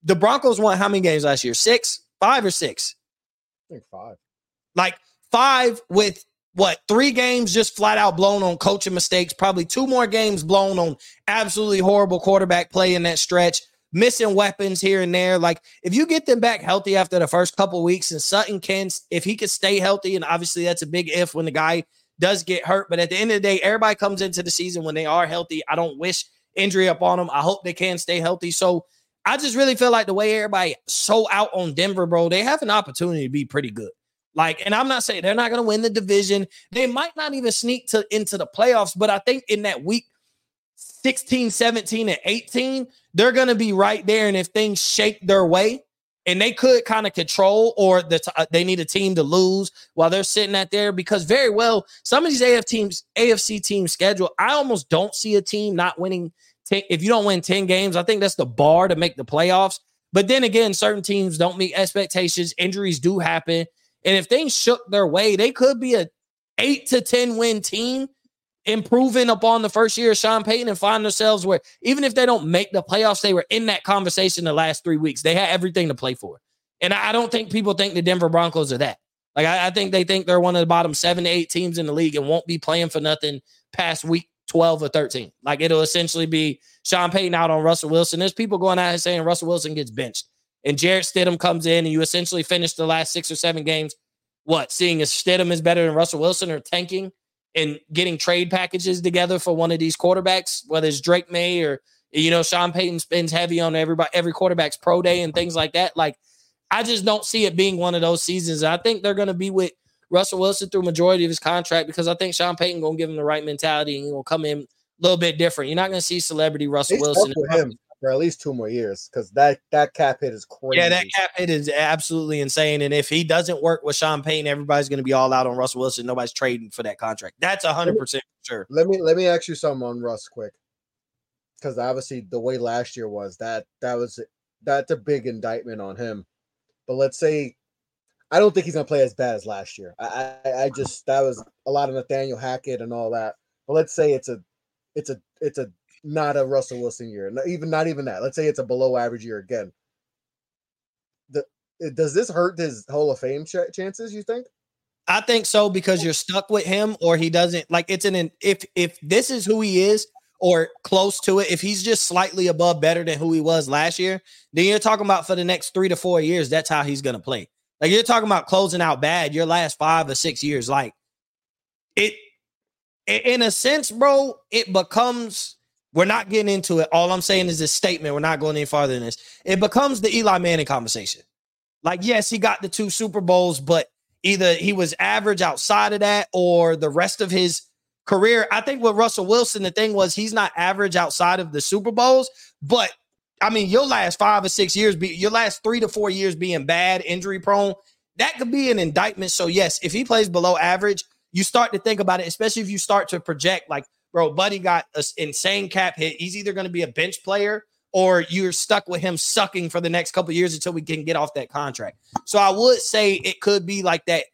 The Broncos won how many games last year? Six, five, or six? I think five. Like, five with what three games just flat out blown on coaching mistakes, probably two more games blown on absolutely horrible quarterback play in that stretch, missing weapons here and there. Like if you get them back healthy after the first couple weeks, and Sutton can, if he could stay healthy, and obviously that's a big if when the guy does get hurt. But at the end of the day, everybody comes into the season when they are healthy. I don't wish injury upon them. I hope they can stay healthy. So I just really feel like the way everybody so out on Denver, bro, they have an opportunity to be pretty good. Like, and I'm not saying they're not going to win the division. They might not even sneak to into the playoffs, but I think in that week 16, 17, and 18, they're going to be right there. And if things shake their way, and they could kind of control, or the t- uh, they need a team to lose while they're sitting at there, because very well some of these AF teams, AFC teams schedule, I almost don't see a team not winning. 10, if you don't win 10 games, I think that's the bar to make the playoffs. But then again, certain teams don't meet expectations. Injuries do happen. And if things shook their way, they could be a eight to 10 win team, improving upon the first year of Sean Payton and find themselves where even if they don't make the playoffs, they were in that conversation the last three weeks. They had everything to play for. And I don't think people think the Denver Broncos are that. Like, I, I think they think they're one of the bottom seven to eight teams in the league and won't be playing for nothing past week 12 or 13. Like, it'll essentially be Sean Payton out on Russell Wilson. There's people going out and saying Russell Wilson gets benched and Jarrett Stidham comes in, and you essentially finish the last six or seven games, what, seeing if Stidham is better than Russell Wilson or tanking and getting trade packages together for one of these quarterbacks, whether it's Drake Maye or, you know, Sean Payton spends heavy on everybody, every quarterback's pro day and things like that. Like, I just don't see it being one of those seasons. I think they're to be with Russell Wilson through majority of his contract because I think Sean Payton going to give him the right mentality and he'll come in a little bit different. You're not going to see celebrity Russell They Wilson. stuck with him for at least two more years because that that cap hit is crazy. Yeah, that cap hit is absolutely insane. And if he doesn't work with Sean Payne, everybody's going to be all out on Russell Wilson. Nobody's trading for that contract. That's hundred percent sure. Let me let me ask you something on Russ quick, because obviously the way last year was that that was that's a big indictment on him. But let's say I don't think he's gonna play as bad as last year. I I, just that was a lot of Nathaniel Hackett and all that. But let's say it's a it's a it's a not a Russell Wilson year. Not even not even that. Let's say it's a below average year again. The does this hurt his Hall of Fame ch- chances? You think? I think so because you're stuck with him, or he doesn't like it's an if if this is who he is or close to it, if he's just slightly above better than who he was last year, then you're talking about for the next three to four years, that's how he's gonna play. Like you're talking about closing out bad your last five or six years. Like it in a sense, bro, it becomes we're not getting into it. All I'm saying is this statement. We're not going any farther than this. It becomes the Eli Manning conversation. Like, yes, he got the two Super Bowls, but either he was average outside of that or the rest of his career. I think with Russell Wilson, the thing was he's not average outside of the Super Bowls, but I mean, your last five or six years, be your last three to four years being bad, injury prone, that could be an indictment. So, yes, if he plays below average, you start to think about it, especially if you start to project, like, bro, Buddy got an insane cap hit. He's either going to be a bench player or you're stuck with him sucking for the next couple years until we can get off that contract. So I would say it could be like that.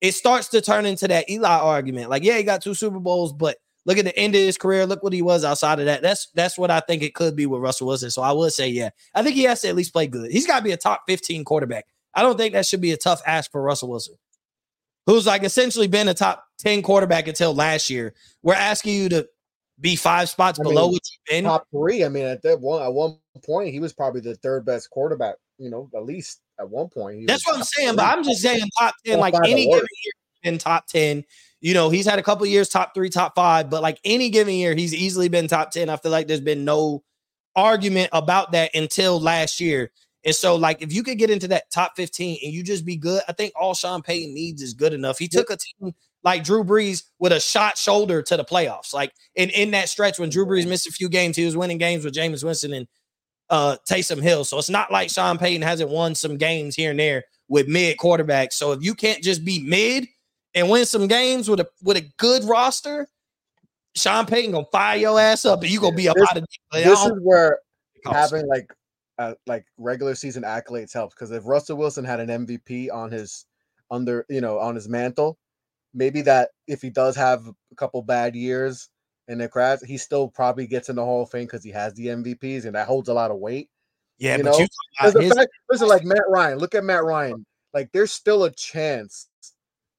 It starts to turn into that Eli argument. Like, yeah, he got two Super Bowls, but look at the end of his career. Look what he was outside of that. That's that's what I think it could be with Russell Wilson. So I would say, yeah, I think he has to at least play good. He's got to be a top 15 quarterback. I don't think that should be a tough ask for Russell Wilson, who's like essentially been a top 10 quarterback until last year. We're asking you to be five spots I below mean, what you've been. Top three. I mean, at that one at one point, he was probably the third best quarterback. You know, at least at one point. That's what I'm saying. But I'm just saying top ten, like any given year in top ten. You know, he's had a couple years top three, top five, but like any given year, he's easily been top ten. I feel like there's been no argument about that until last year. And so, like, if you could get into that top 15 and you just be good, I think all Sean Payton needs is good enough. He took a team like Drew Brees with a shot shoulder to the playoffs. Like in, in that stretch when Drew Brees missed a few games, he was winning games with Jameis Winston and uh Taysom Hill. So it's not like Sean Payton hasn't won some games here and there with mid quarterbacks. So if you can't just be mid and win some games with a with a good roster, Sean Payton gonna fire your ass up and you gonna be a this, of This is where having like uh, like regular season accolades helps because if Russell Wilson had an MVP on his under you know on his mantle, maybe that if he does have a couple bad years in the crash, he still probably gets in the Hall of Fame because he has the MVPs and that holds a lot of weight. Yeah, you but know, you fact, listen, like Matt Ryan, look at Matt Ryan. Like, there's still a chance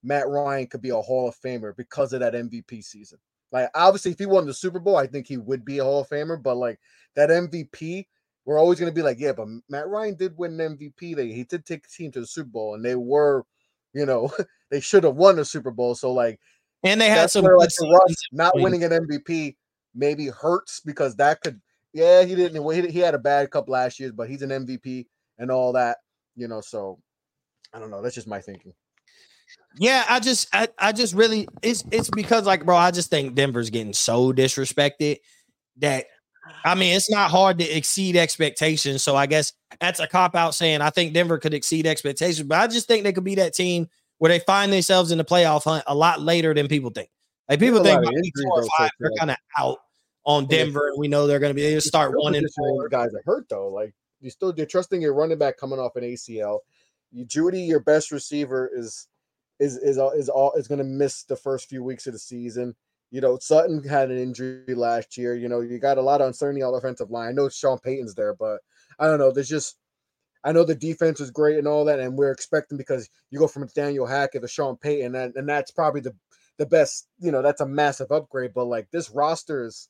Matt Ryan could be a Hall of Famer because of that MVP season. Like, obviously, if he won the Super Bowl, I think he would be a Hall of Famer. But like that MVP, we're always going to be like, yeah, but Matt Ryan did win an MVP. They he did take the team to the Super Bowl, and they were, you know, they should have won the Super Bowl. So like, and they had some where, like not winning an MVP maybe hurts because that could, yeah, he didn't. He, he had a bad couple last years, but he's an MVP and all that, you know. So I don't know. That's just my thinking. Yeah, I just I, I just really it's it's because like bro, I just think Denver's getting so disrespected that I mean it's not hard to exceed expectations. So I guess that's a cop out saying I think Denver could exceed expectations, but I just think they could be that team where they find themselves in the playoff hunt a lot later than people think. Like people think four or five, they're kind of out on Denver, and we know they're going to be. They just start one and four. Guys are hurt though. Like you still you're trusting your running back coming off an ACL. You Jeudy, your best receiver, is is is uh, is all is going to miss the first few weeks of the season. You know, Sutton had an injury last year. You know, you got a lot of uncertainty on the offensive line. I know Sean Payton's there, but I don't know. There's just I know the defense is great and all that, and we're expecting because you go from Daniel Hackett to Sean Payton, and, and that's probably the the best. You know, that's a massive upgrade. But like this roster is,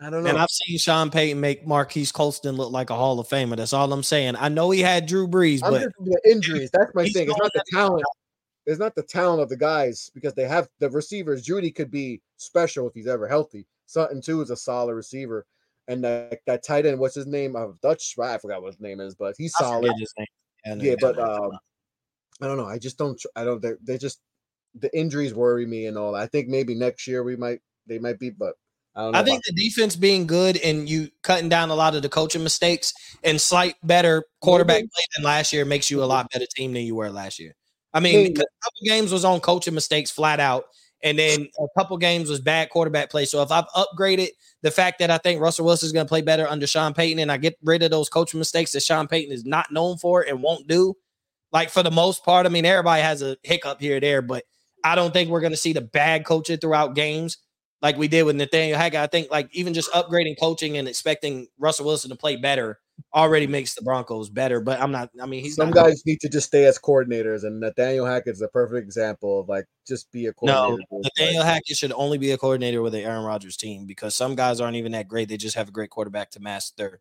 I don't know. And I've seen Sean Payton make Marquise Colston look like a Hall of Famer. That's all I'm saying. I know he had Drew Brees, I'm but the injuries. That's my thing. It's not the talent. It's not the talent of the guys because they have the receivers. Jeudy could be special if he's ever healthy. Sutton too is a solid receiver and that, that tight end, what's his name? Of Dutch, I forgot what his name is, but he's solid. Yeah, yeah but um, I don't know. I just don't. I don't. They they just the injuries worry me and all. I think maybe next year we might they might be, but I, I think the defense being good and you cutting down a lot of the coaching mistakes and slight better quarterback play than last year makes you a lot better team than you were last year. I mean, a couple games was on coaching mistakes flat out, and then a couple games was bad quarterback play. So if I've upgraded the fact that I think Russell Wilson is going to play better under Sean Payton, and I get rid of those coaching mistakes that Sean Payton is not known for and won't do, like for the most part, I mean, everybody has a hiccup here or there, but I don't think we're going to see the bad coaching throughout games like we did with Nathaniel Hackett. I think like even just upgrading coaching and expecting Russell Wilson to play better already makes the Broncos better. But I'm not. I mean, he's some guys need to just stay as coordinators, and Nathaniel Hackett is a perfect example of like just be a coordinator. No, Nathaniel Hackett should only be a coordinator with the Aaron Rodgers team because some guys aren't even that great. They just have a great quarterback to master.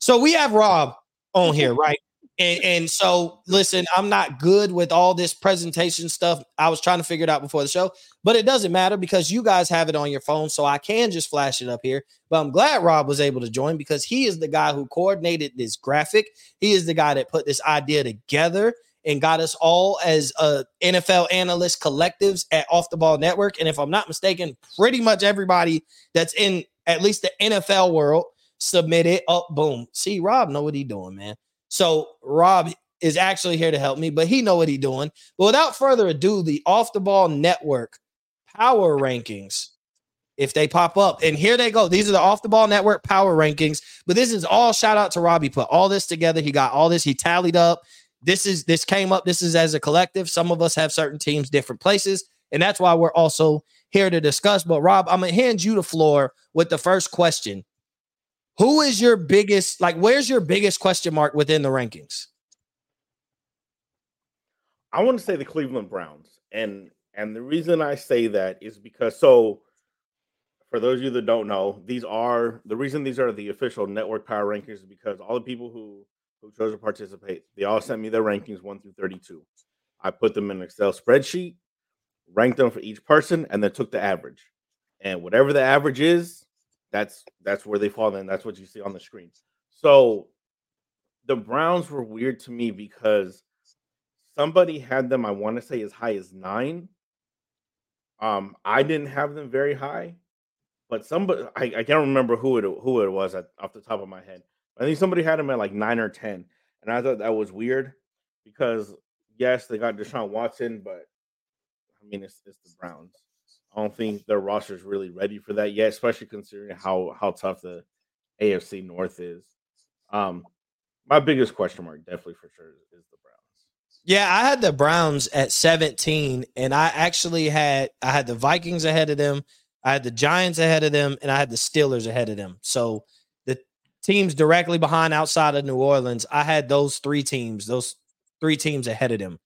So we have Rob on here, right? And, and so, listen, I'm not good with all this presentation stuff. I was trying to figure it out before the show, but it doesn't matter because you guys have it on your phone. So I can just flash it up here. But I'm glad Rob was able to join because he is the guy who coordinated this graphic. He is the guy that put this idea together and got us all as uh, NFL analyst collectives at Off the Ball Network. And if I'm not mistaken, pretty much everybody that's in at least the NFL world submitted. Up, oh, boom. See, Rob know what he doing, man. So Rob is actually here to help me, but he know what he's doing. But without further ado, the Off the Ball Network power rankings, if they pop up, and here they go. These are the Off the Ball Network power rankings. But this is all shout out to Robbie. Put all this together. He got all this. He tallied up. This is this came up. This is as a collective. Some of us have certain teams, different places, and that's why we're also here to discuss. But Rob, I'm gonna hand you the floor with the first question. Who is your biggest, like, where's your biggest question mark within the rankings? I want to say the Cleveland Browns. And and the reason I say that is because so for those of you that don't know, these are the reason these are the official network power rankings is because all the people who who chose to participate, they all sent me their rankings one through 32. I put them in an Excel spreadsheet, ranked them for each person, and then took the average. And whatever the average is, that's that's where they fall in. That's what you see on the screen. So the Browns were weird to me because somebody had them, I want to say, as high as nine. Um, I didn't have them very high, but somebody I, I can't remember who it who it was at, off the top of my head. I think somebody had them at like nine or ten, and I thought that was weird because yes, they got Deshaun Watson, but I mean it's it's the Browns. I don't think their roster is really ready for that yet, especially considering how how tough the AFC North is. Um, my biggest question mark, definitely for sure, is the Browns. Yeah, I had the Browns at 17, and I actually had I had the Vikings ahead of them, I had the Giants ahead of them, and I had the Steelers ahead of them. So the teams directly behind outside of New Orleans, I had those three teams, those three teams ahead of them.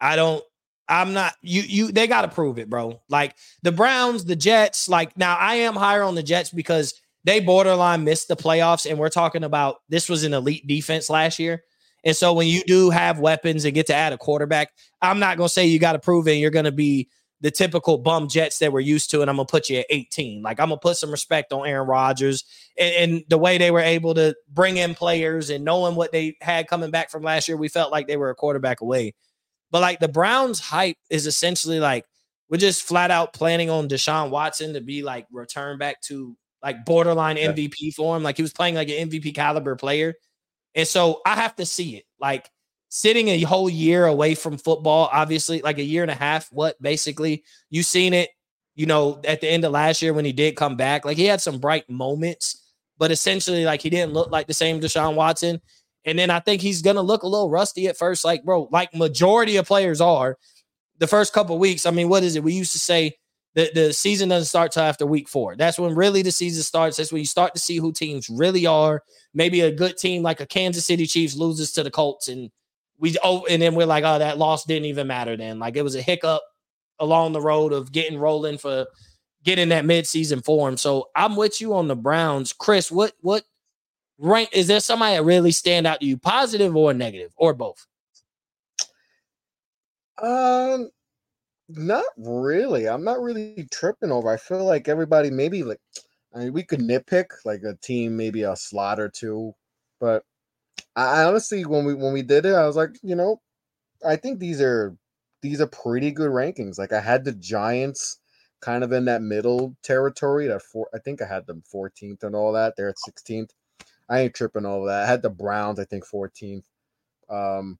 I don't I'm not you you they got to prove it, bro. Like the Browns, the Jets, like now I am higher on the Jets because they borderline missed the playoffs and we're talking about this was an elite defense last year. And so when you do have weapons and get to add a quarterback, I'm not going to say you got to prove it you're going to be the typical bum Jets that we're used to and I'm going to put you at 18. Like I'm going to put some respect on Aaron Rodgers and, and the way they were able to bring in players and knowing what they had coming back from last year, we felt like they were a quarterback away. But like the Browns hype is essentially like we're just flat out planning on Deshaun Watson to be like return back to like borderline MVP form. Like he was playing like an MVP caliber player. And so I have to see it. Like sitting a whole year away from football, obviously, like a year and a half, what basically you seen it, you know, at the end of last year when he did come back. Like he had some bright moments, but essentially, like he didn't look like the same Deshaun Watson. And then I think he's gonna look a little rusty at first, like bro, like majority of players are. The first couple weeks, I mean, what is it? We used to say the, the season doesn't start till after week four. That's when really the season starts. That's when you start to see who teams really are. Maybe a good team like a Kansas City Chiefs loses to the Colts, and we oh, and then we're like, oh, that loss didn't even matter then. Like it was a hiccup along the road of getting rolling for getting that midseason form. So I'm with you on the Browns. Chris, what what rank is there somebody that really stand out to you, positive or negative, or both? Um, not really. I'm not really tripping over. I feel like everybody maybe like I mean we could nitpick like a team, maybe a slot or two, but I, honestly when we when we did it, I was like, you know, I think these are these are pretty good rankings. Like I had the Giants kind of in that middle territory. That four, I think I had them 14th and all that. They're at 16th. I ain't tripping over that. I had the Browns, I think 14th. Um,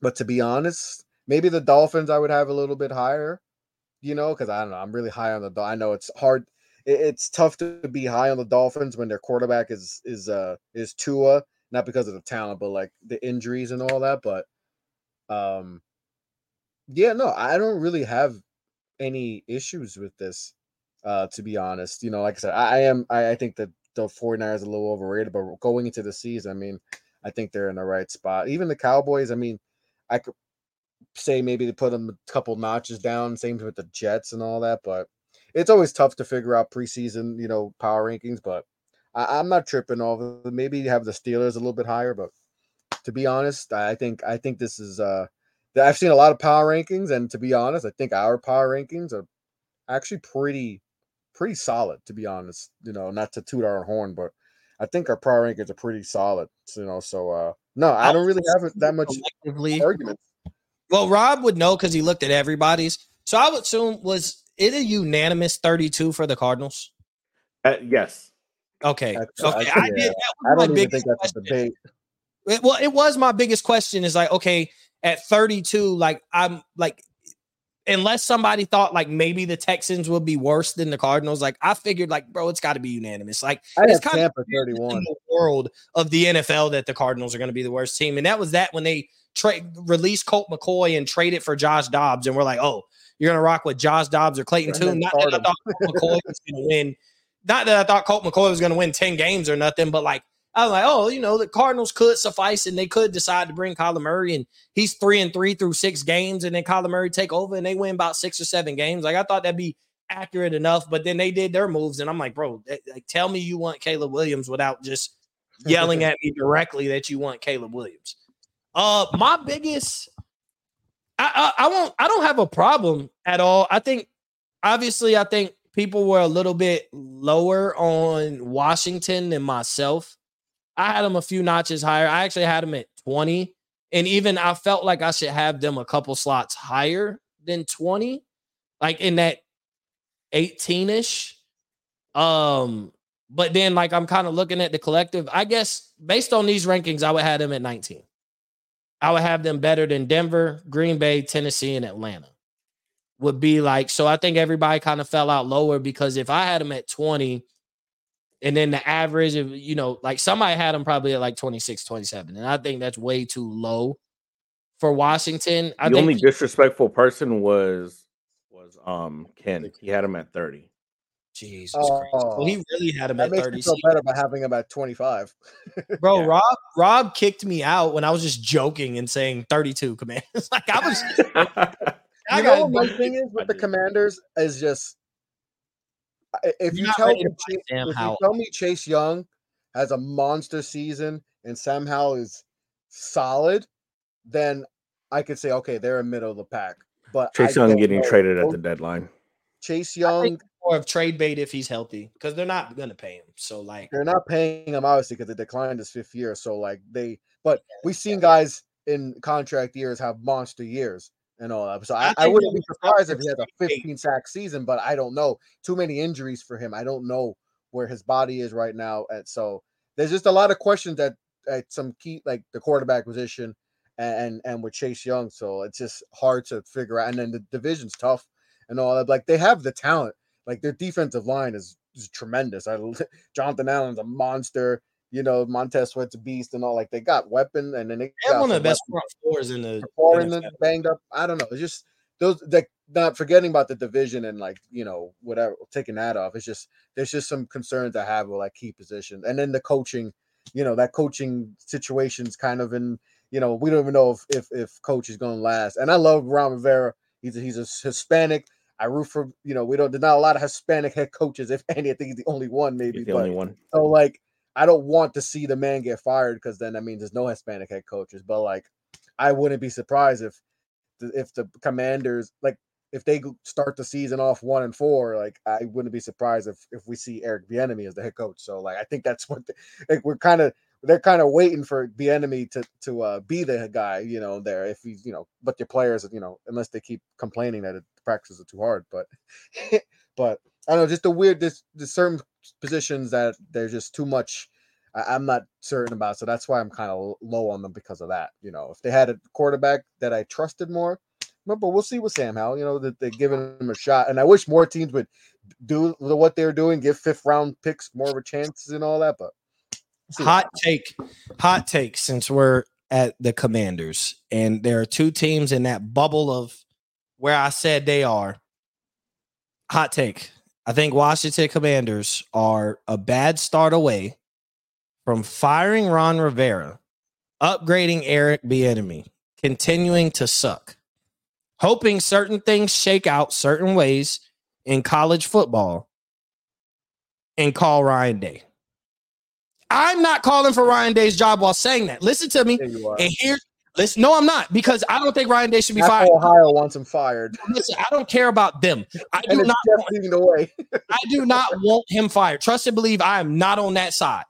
but to be honest, maybe the Dolphins I would have a little bit higher, you know, because I don't know. I'm really high on the. I know it's hard. it's tough to be high on the Dolphins when their quarterback is is uh is Tua, not because of the talent, but like the injuries and all that. But um, yeah, no, I don't really have any issues with this. Uh, to be honest, you know, like I said, I, I am. I, I think that the 49ers a little overrated, but going into the season, I mean, I think they're in the right spot. Even the Cowboys, I mean, I could say maybe they put them a couple notches down, same with the Jets and all that, but it's always tough to figure out preseason, you know, power rankings. But I, am not tripping off. Maybe have the Steelers a little bit higher, but to be honest, I think I think this is uh I've seen a lot of power rankings, and to be honest, I think our power rankings are actually pretty pretty solid, to be honest. You know, not to toot our horn, but I think our power rankings are pretty solid. You know, so uh no, I don't really have that much argument. Well, Rob would know because he looked at everybody's. So I would assume was it a unanimous 32 for the Cardinals? Uh, yes. Okay. okay. I, I, did. I don't even think that's question. a debate. It, well, it was my biggest question. Is like, okay, at 32, like I'm like unless somebody thought like maybe the Texans would be worse than the Cardinals, like I figured like bro, it's got to be unanimous. Like I it's kind Tampa of 31 in the world of the NFL that the Cardinals are going to be the worst team, and that was that when they trade released Colt McCoy and trade it for Josh Dobbs, and we're like, oh, you're going to rock with Josh Dobbs or Clayton Tune. Not that I thought Colt McCoy was going to win. Not that I thought Colt McCoy was going to win 10 games or nothing, but like I was like, oh, you know, the Cardinals could suffice and they could decide to bring Kyler Murray and he's three and three through six games, and then Kyler Murray take over and they win about six or seven games. Like I thought that'd be accurate enough. But then they did their moves, and I'm like, bro, like, tell me you want Caleb Williams without just yelling at me directly that you want Caleb Williams. Uh, my biggest, I, I, I won't, I don't have a problem at all. I think, obviously, I think people were a little bit lower on Washington than myself. I had them a few notches higher. I actually had them at 20. And even I felt like I should have them a couple slots higher than 20, like in that 18 ish. Um, but then like I'm kind of looking at the collective. I guess based on these rankings, I would have them at 19. I would have them better than Denver, Green Bay, Tennessee, and Atlanta. Would be like so. I think everybody kind of fell out lower because if I had them at 20, and then the average of, you know, like somebody had them probably at like 26, 27. And I think that's way too low for Washington. I the think only disrespectful person was was um Ken. He had him at 30. Jesus Christ. Well, he really had him That at makes 30. me feel better by having him at 25. Bro, Yeah. Rob Rob kicked me out when I was just joking and saying 32 commands. like I was I you got know what my thing is with the did. commanders is just I- if You're you not tell me Chase, Sam if you tell me Chase Young has a monster season and Sam Howell is solid, then I could say okay, they're in middle of the pack. But I Chase Young getting know. traded at the deadline. Chase Young, or more of trade bait if he's healthy because they're not gonna pay him. So like they're not paying him obviously because they declined his fifth year. So like they, but we've seen guys in contract years have monster years and all that. So I I, I, wouldn't be surprised if he has a 15 sack season, but I don't know. Too many injuries for him. I don't know where his body is right now. And so there's just a lot of questions that at some key like the quarterback position and and with Chase Young. So it's just hard to figure out. And then the division's tough and all that. Like they have the talent. Like their defensive line is, is tremendous. I Jonathan Allen's a monster. You know, Montez Sweat's to beast and all. Like they got weapon, and then they they got one of the best front fours in the Four in the NFL. banged up. I don't know. It's just those like not forgetting about the division and like you know whatever taking that off. It's just there's just some concerns I have with like key positions, and then the coaching. You know that coaching situation's kind of in. You know we don't even know if if, if coach is going to last. And I love Ron Rivera. He's a, he's a Hispanic. I root for you know we don't. There's not a lot of Hispanic head coaches. If any, I think he's the only one maybe. He's the but- only one. so like I don't want to see the man get fired because then that means there's no Hispanic head coaches. But like I wouldn't be surprised if if the Commanders like if they start the season off one and four, like I wouldn't be surprised if if we see Eric Bieniemy as the head coach. So like I think that's what the, like we're kind of they're kind of waiting for Bieniemy to to uh, be the guy, you know, there if he's you know, but the players, you know, unless they keep complaining that it, the practices are too hard, but but I don't know, just the weird this the certain positions that there's just too much. I, I'm not certain about, so that's why I'm kind of low on them because of that. You know, if they had a quarterback that I trusted more, but we'll see with Sam Howell. You know that they're giving him a shot, and I wish more teams would do what they're doing, give fifth round picks more of a chances and all that. But we'll hot take hot take since we're at the commanders and there are two teams in that bubble of where i said they are hot take i think washington commanders are a bad start away from firing ron rivera upgrading eric Bieniemy, continuing to suck hoping certain things shake out certain ways in college football and call ryan day I'm not calling for Ryan Day's job while saying that. Listen to me. There you are. And here, listen, no, I'm not because I don't think Ryan Day should be fired. Ohio wants him fired, Listen, I don't care about them. I do not want. I do not want him fired. Trust and believe I am not on that side.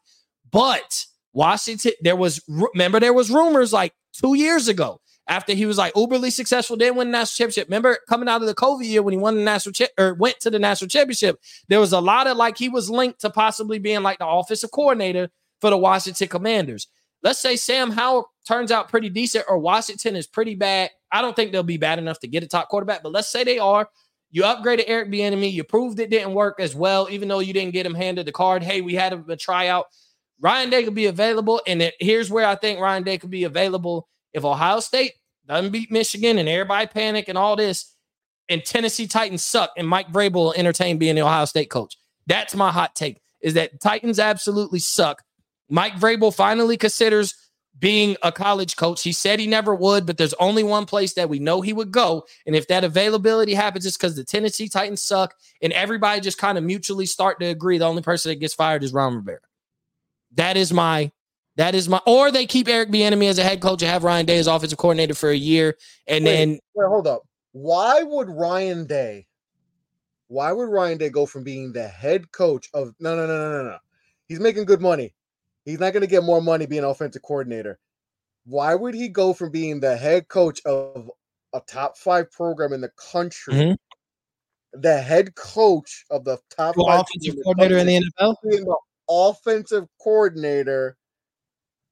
But Washington, there was remember there was rumors like two years ago after he was like uberly successful, didn't win the national championship. Remember coming out of the COVID year when he won the national cha- or went to the national championship, there was a lot of like he was linked to possibly being like the offensive coordinator for the Washington Commanders. Let's say Sam Howell turns out pretty decent or Washington is pretty bad. I don't think they'll be bad enough to get a top quarterback, but let's say they are. You upgraded Eric Bieniemy. You proved it didn't work as well, even though you didn't get him handed the card. Hey, we had him a tryout. Ryan Day could be available, and it- here's where I think Ryan Day could be available if Ohio State doesn't beat Michigan and everybody panic and all this, and Tennessee Titans suck, and Mike Vrabel will entertain being the Ohio State coach. That's my hot take: is that Titans absolutely suck. Mike Vrabel finally considers being a college coach. He said he never would, but there's only one place that we know he would go. And if that availability happens, it's because the Tennessee Titans suck and everybody just kind of mutually start to agree the only person that gets fired is Ron Rivera. That is my that is my or they keep Eric Bieniemy as a head coach and have Ryan Day as offensive coordinator for a year and Wait, then Wait, hold up. Why would Ryan Day? Why would Ryan Day go from being the head coach of no no no no no no? He's making good money. He's not going to get more money being offensive coordinator. Why would he go from being the head coach of a top five program in the country, Mhm. the head coach of the top offensive coordinator in the NFL. being the offensive coordinator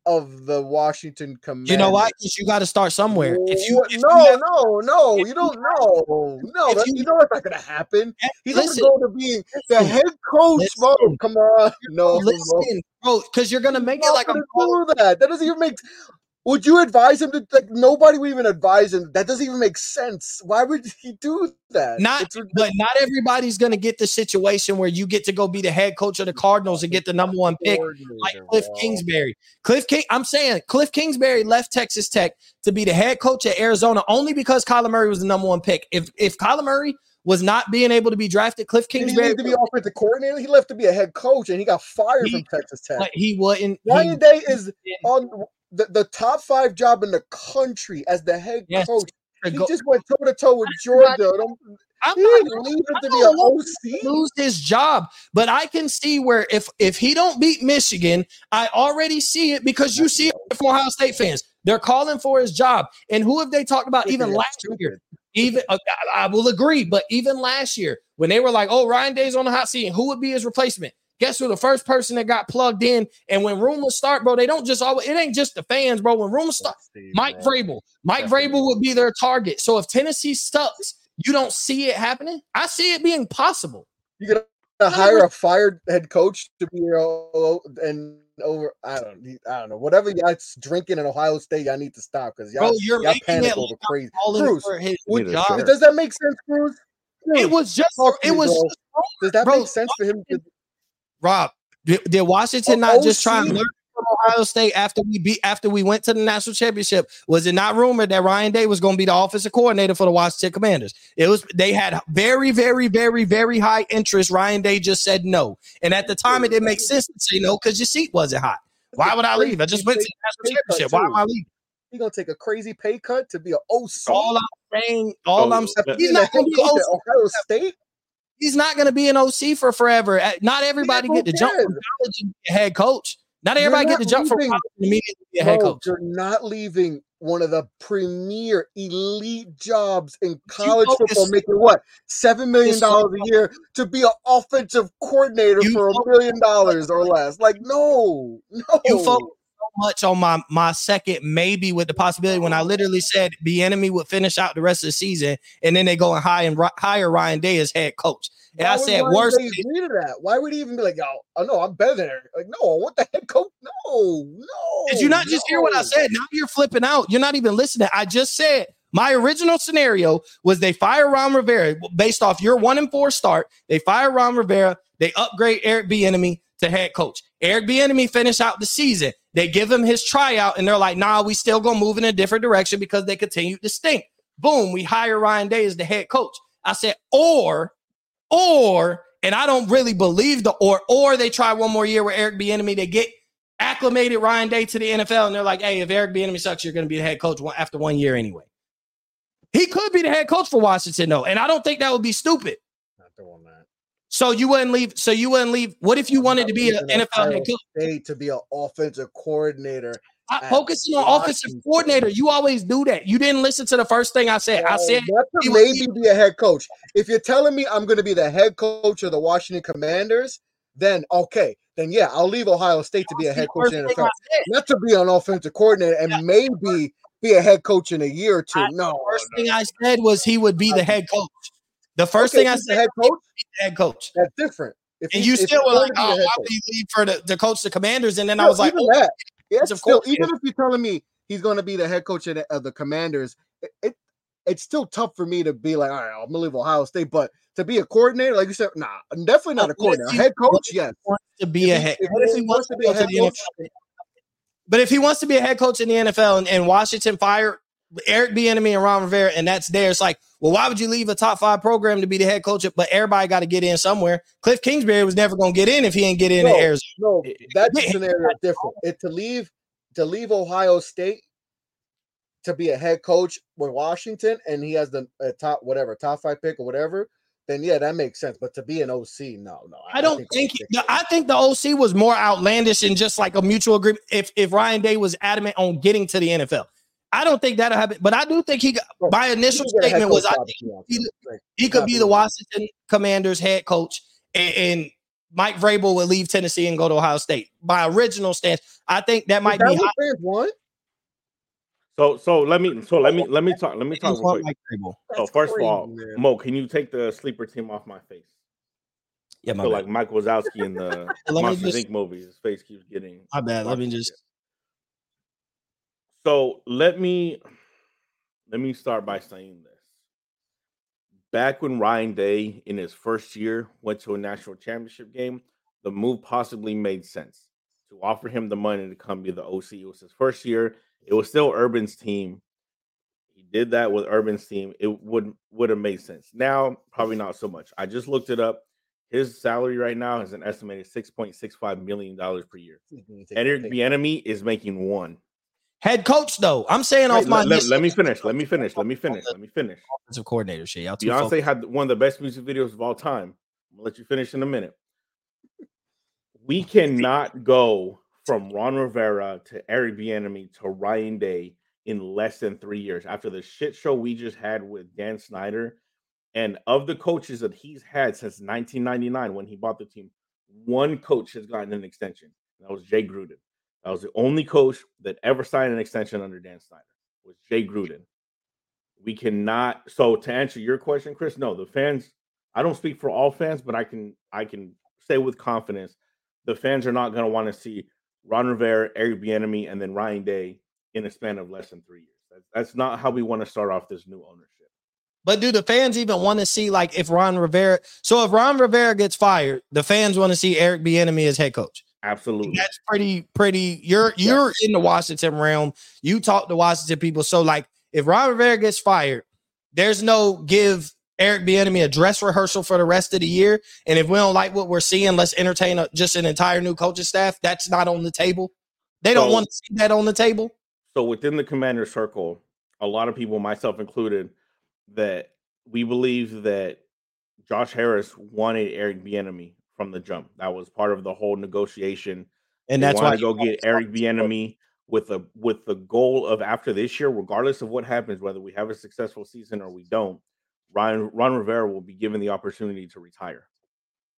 of the Washington Commanders? You know why? Because you got to start somewhere. If you, if no, you have- no, no, you don't know. No, you- you, know that's not gonna happen. He's listen, gonna go to being the head coach, bro. Come on, no, listen, bro, because you're gonna make it like a do that. That doesn't even make. Would you advise him to like? Nobody would even advise him. That doesn't even make sense. Why would he do that? Not- But not everybody's going to get the situation where you get to go be the head coach of the Cardinals and get the number one pick, like Cliff. Kingsbury. Cliff King, I'm saying Cliff Kingsbury left Texas Tech to be the head coach at Arizona only because Kyler Murray was the number one pick. If if Kyler Murray was not being able to be drafted, Cliff Did he Kingsbury, to be offensive coordinator? He left to be a head coach, and he got fired He- from Texas Tech. he wouldn't. he Ryan Day is on the, the top five job in the country as the head Yes. coach. He go- just went toe to toe with Georgia. I'm He not it to be an OC. lose his job. But I can see where if if he don't beat Michigan, I already see it because you see it from Ohio State fans. They're calling for his job. And who have they talked about even That's last year? Even uh, I will agree, but even last year when they were like, "Oh, Ryan Day's on the hot seat, who would be his replacement?" Guess who? The first person that got plugged in. And when rumors start, bro, they don't just always. It ain't just the fans, bro. When rumors start, Steve, Mike bro. Vrabel. Mike Definitely. Vrabel would be their target. So if Tennessee sucks, you don't see it happening. I see it being possible. You gonna hire a fired head coach to be your o- and over? I don't. I don't know. Whatever y'all's drinking in Ohio State, y'all need to stop because y'all, Bro, you're y'all making panic it over crazy. Calling Cruz, for his Need a job. chair. Does that make sense, Cruz? It was just. talk It was. just- Does that bro, make sense for him? To, Rob, did, did Washington Oh, not just try and OC? learn from Ohio State after we beat after we went to the national championship? Was it not rumored that Ryan Day was going to be the offensive coordinator for the Washington Commanders? It was. They had very, very, very, very high interest. Ryan Day just said no, and at the time it didn't make sense to say no because your seat wasn't hot. Why would I leave? I just went to the national championship. Why am too. I leaving? he gonna take a crazy pay cut to be an OC. All I'm saying, all Oh, I'm saying, he's not gonna be coach OC. at Ohio State. He's not going to be an OC for forever. Uh, Not everybody get to jump from college and be a head coach. Not everybody get to jump from college and immediately be a head coach. You're not leaving one of the premier elite jobs in college football, making what seven million dollars a year to be an offensive coordinator You for a million dollars or less. Like, no, no. You focus much on my my second maybe with the possibility when I literally said the enemy would finish out the rest of the season and then they go and hire and hire Ryan Day as head coach. And Why I said Ryan worst Day agree to that. Why would he even be like, "Yo, I know I'm better than Eric." Like, no, I want the head coach. No, no. Did you not just hear what I said? Now you're flipping out. You're not even listening. I just said my original scenario was they fire Ron Rivera based off your one and four start. They fire Ron Rivera. They upgrade Eric Bieniemy to head coach. Eric Bieniemy finish out the season. They give him his tryout, and they're like, "Nah, we still gonna move in a different direction because they continue to stink." Boom, we hire Ryan Day as the head coach. I said, or, or, and I don't really believe the or, or they try one more year with Eric Bieniemy. They get acclimated Ryan Day to the NFL, and they're like, "Hey, if Eric Bieniemy sucks, you're to be the head coach after one year anyway." He could be the head coach for Washington, though, and I don't think that would be stupid. That. So you wouldn't leave. So you wouldn't leave. What if you wanted to be an NFL head coach? State to be an offensive coordinator. At focusing on offensive coordinator. You always do that. You didn't listen to the first thing I said. I Well, said that he could maybe be a head coach. If you're telling me I'm going to be the head coach of the Washington Commanders, then okay, then yeah, I'll leave Ohio State to be a head coach in the NFL, not to be an offensive coordinator and maybe be a head coach in a year or two. I- no, First no. thing I said was he would be the head coach. The first Okay, thing I the said, head coach. Head coach. That's different. If And he- you still were like, "Oh, to why would he leave for the, the coach the Commanders?" And then I was like, "Oh, that. Yes, of still, course, even if you're telling me he's going to be the head coach of the, of the Commanders, it, it it's still tough for me to be like, all right, I'm gonna leave Ohio State, but to be a coordinator, like you said, nah, definitely not a But what if coordinator. he- head coach, yes. to be a If he- head. if if he he wants to be a head coach, coach? But if he wants to be a head coach in the NFL and, and Washington fired Eric Bieniemy and Ron Rivera, and that's there, it's like, well, why would you leave a top five program to be the head coach? But everybody got to get in somewhere. Cliff Kingsbury was never going to get in if he didn't get in No. Arizona. No, that scenario is different. It to leave to leave Ohio State to be a head coach with Washington, and he has the uh, top whatever top five pick or whatever. Then yeah, that makes sense. But to be an OC, no, no. I don't that's think ridiculous. I think the OC was more outlandish and just like a mutual agreement. If if Ryan Day was adamant on getting to the NFL, I don't think that'll happen. But I do think he got my initial You can get a head statement was I think if you want he- he could be the Washington Commanders head coach, and, and Mike Vrabel would leave Tennessee and go to Ohio State. My original stance, I think that might that be what hot. fans? So so let me so let me let me talk let me talk real quick. So first crazy, of all, man. Mo, can you take the sleeper team off my face? Yeah, my So bad. like Mike Wazowski in the Let me Monsters just- Inc. movie, his face keeps getting. my bad. Let me monster just. So let me let me start by saying this. Back when Ryan Day in his first year went to a national championship game, the move possibly made sense to offer him the money to come be the OC. It was his first year. It was still Urban's team. He did that with Urban's team. It would would have made sense. Now, probably not so much. I just looked it up. His salary right now is an estimated six point six five million dollars per year. Eric Bieniemy is making one. Head coach, though, I'm saying off my let, let- me finish. Let me finish. Let me finish. Let me finish. offensive coordinator shit. Y'all too focused. Beyonce had one of the best music videos of all time. I'm gonna let you finish in a minute. We cannot go from Ron Rivera to Eric Bieniemy to Ryan Day in less than three years after the shit show we just had with Dan Snyder. And of the coaches that he's had since 1999 when he bought the team, one coach has gotten an extension. That was Jay Gruden. That was the only coach that ever signed an extension under Dan Snyder. Was Jay Gruden. We cannot. So to answer your question, Chris, no, the fans. I don't speak for all fans, but I can I can say with confidence, the fans are not going to want to see Ron Rivera, Eric Bieniemy, and then Ryan Day in a span of less than three years. That's, that's not how we want to start off this new ownership. But do the fans even want to see like if Ron Rivera? So if Ron Rivera gets fired, the fans want to see Eric Bieniemy as head coach. Absolutely. That's pretty pretty. You're you're in the Washington realm. You talk to Washington people. So like if Ron Rivera gets fired, there's no give Eric Bieniemy a dress rehearsal for the rest of the year. And if we don't like what we're seeing, let's entertain a, just an entire new coaching staff. That's not on the table. They don't So- want to see that on the table. So within the commander circle, a lot of people, myself included, that we believe that Josh Harris wanted Eric Bieniemy from the jump. That was part of the whole negotiation. And They that's why wanted to go get Eric Bieniemy with the with the goal of after this year, regardless of what happens, whether we have a successful season or we don't, Ryan Ron Rivera will be given the opportunity to retire.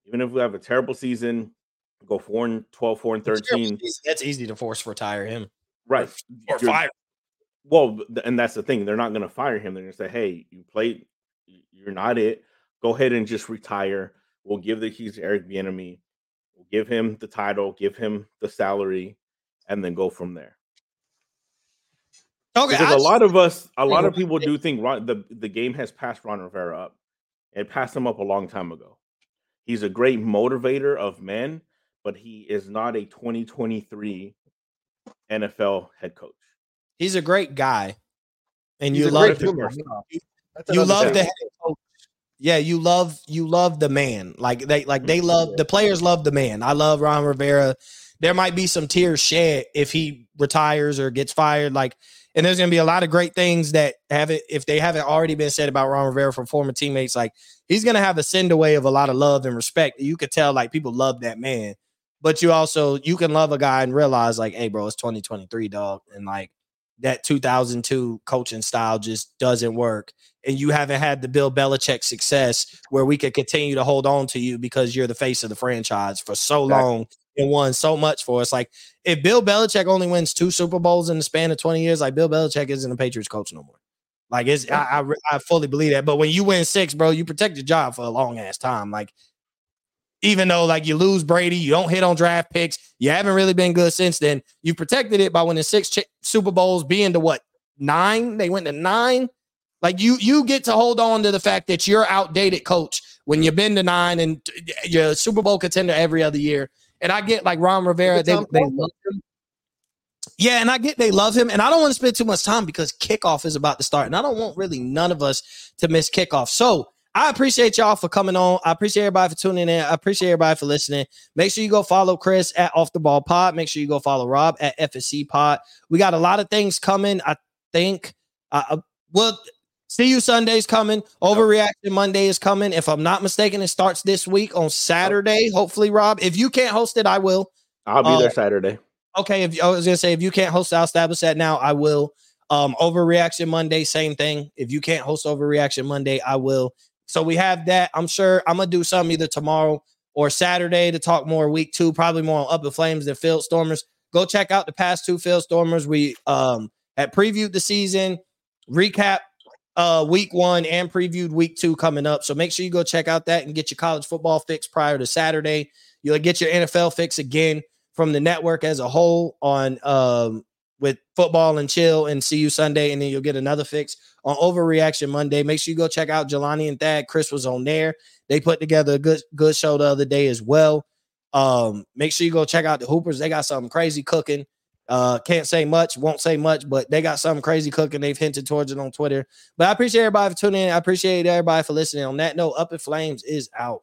Even if we have a terrible season, go 4 and 12, 4 and 13. That's easy to force retire him Right. or You're- fire. Well, and that's the thing. They're not going to fire him. They're going to say, "Hey, you played. You're not it. Go ahead and just retire. We'll give the keys to Eric Bieniemy. We'll give him the title, give him the salary, and then go from there." Okay, Because I a lot of us, a lot of people do think Ron, the the game has passed Ron Rivera up. It passed him up a long time ago. He's a great motivator of men, but he is not a 2023 NFL head coach. he's a great guy, and He's you love the, human. you love the head coach. Yeah, you love you love the man. Like they like they love the players love the man. I love Ron Rivera. There might be some tears shed if he retires or gets fired. Like, and there's gonna be a lot of great things that haven't if they haven't already been said about Ron Rivera from former teammates. Like he's gonna have a send away of a lot of love and respect. You could tell like people love that man. But you also you can love a guy and realize like, hey, bro, it's 2023, dog, and like that 2002 coaching style just doesn't work and you haven't had the Bill Belichick success where we could continue to hold on to you because you're the face of the franchise for so Exactly. long and won so much for us. Like if Bill Belichick only wins two Super Bowls in the span of 20 years, like Bill Belichick isn't a Patriots coach no more. Like it's I, I I fully believe that. But when you win six, bro, you protect your job for a long ass time. Like even though like you lose Brady, you don't hit on draft picks, you haven't really been good since then. You protected it by winning six ch- Super Bowls, being to what nine? They went to nine. Like you, you get to hold on to the fact that you're outdated coach when you've been to nine and you're a Super Bowl contender every other year. And I get like Ron Rivera, they, they love him. Yeah, and I get they love him, and I don't want to spend too much time because kickoff is about to start, and I don't want really none of us to miss kickoff. So I appreciate y'all for coming on. I appreciate everybody for tuning in. I appreciate everybody for listening. Make sure you go follow Chris at Off the Ball Pod. Make sure you go follow Rob at FSC Pod. We got a lot of things coming. I think. Uh, well, see you Sunday's coming. Overreaction Monday is coming. If I'm not mistaken, it starts this week on Saturday. Hopefully, Rob. If you can't host it, I will. I'll be Uh, there Saturday. Okay, if I was gonna say if you can't host, I'll establish that now. I will. Um, overreaction Monday, same thing. If you can't host overreaction Monday, I will. So we have that. I'm sure I'm gonna do something either tomorrow or Saturday to talk more week two, probably more on Up in Flames than Field Stormers. Go check out the past two Field Stormers. We um had previewed the season, recap uh week one and previewed week two coming up. So make sure you go check out that and get your college football fix prior to Saturday. You'll get your NFL fix again from the network as a whole on um with football and chill and see you Sunday, and then you'll get another fix on overreaction Monday. Make sure you go check out Jelani and Thad. Chris was on there. They put together a good good show the other day as well. Um, make sure you go check out the Hoopers. They got something crazy cooking. Uh, can't say much, won't say much, but they got something crazy cooking. They've hinted towards it on Twitter. But I appreciate everybody for tuning in. I appreciate everybody for listening. On that note, Up in Flames is out.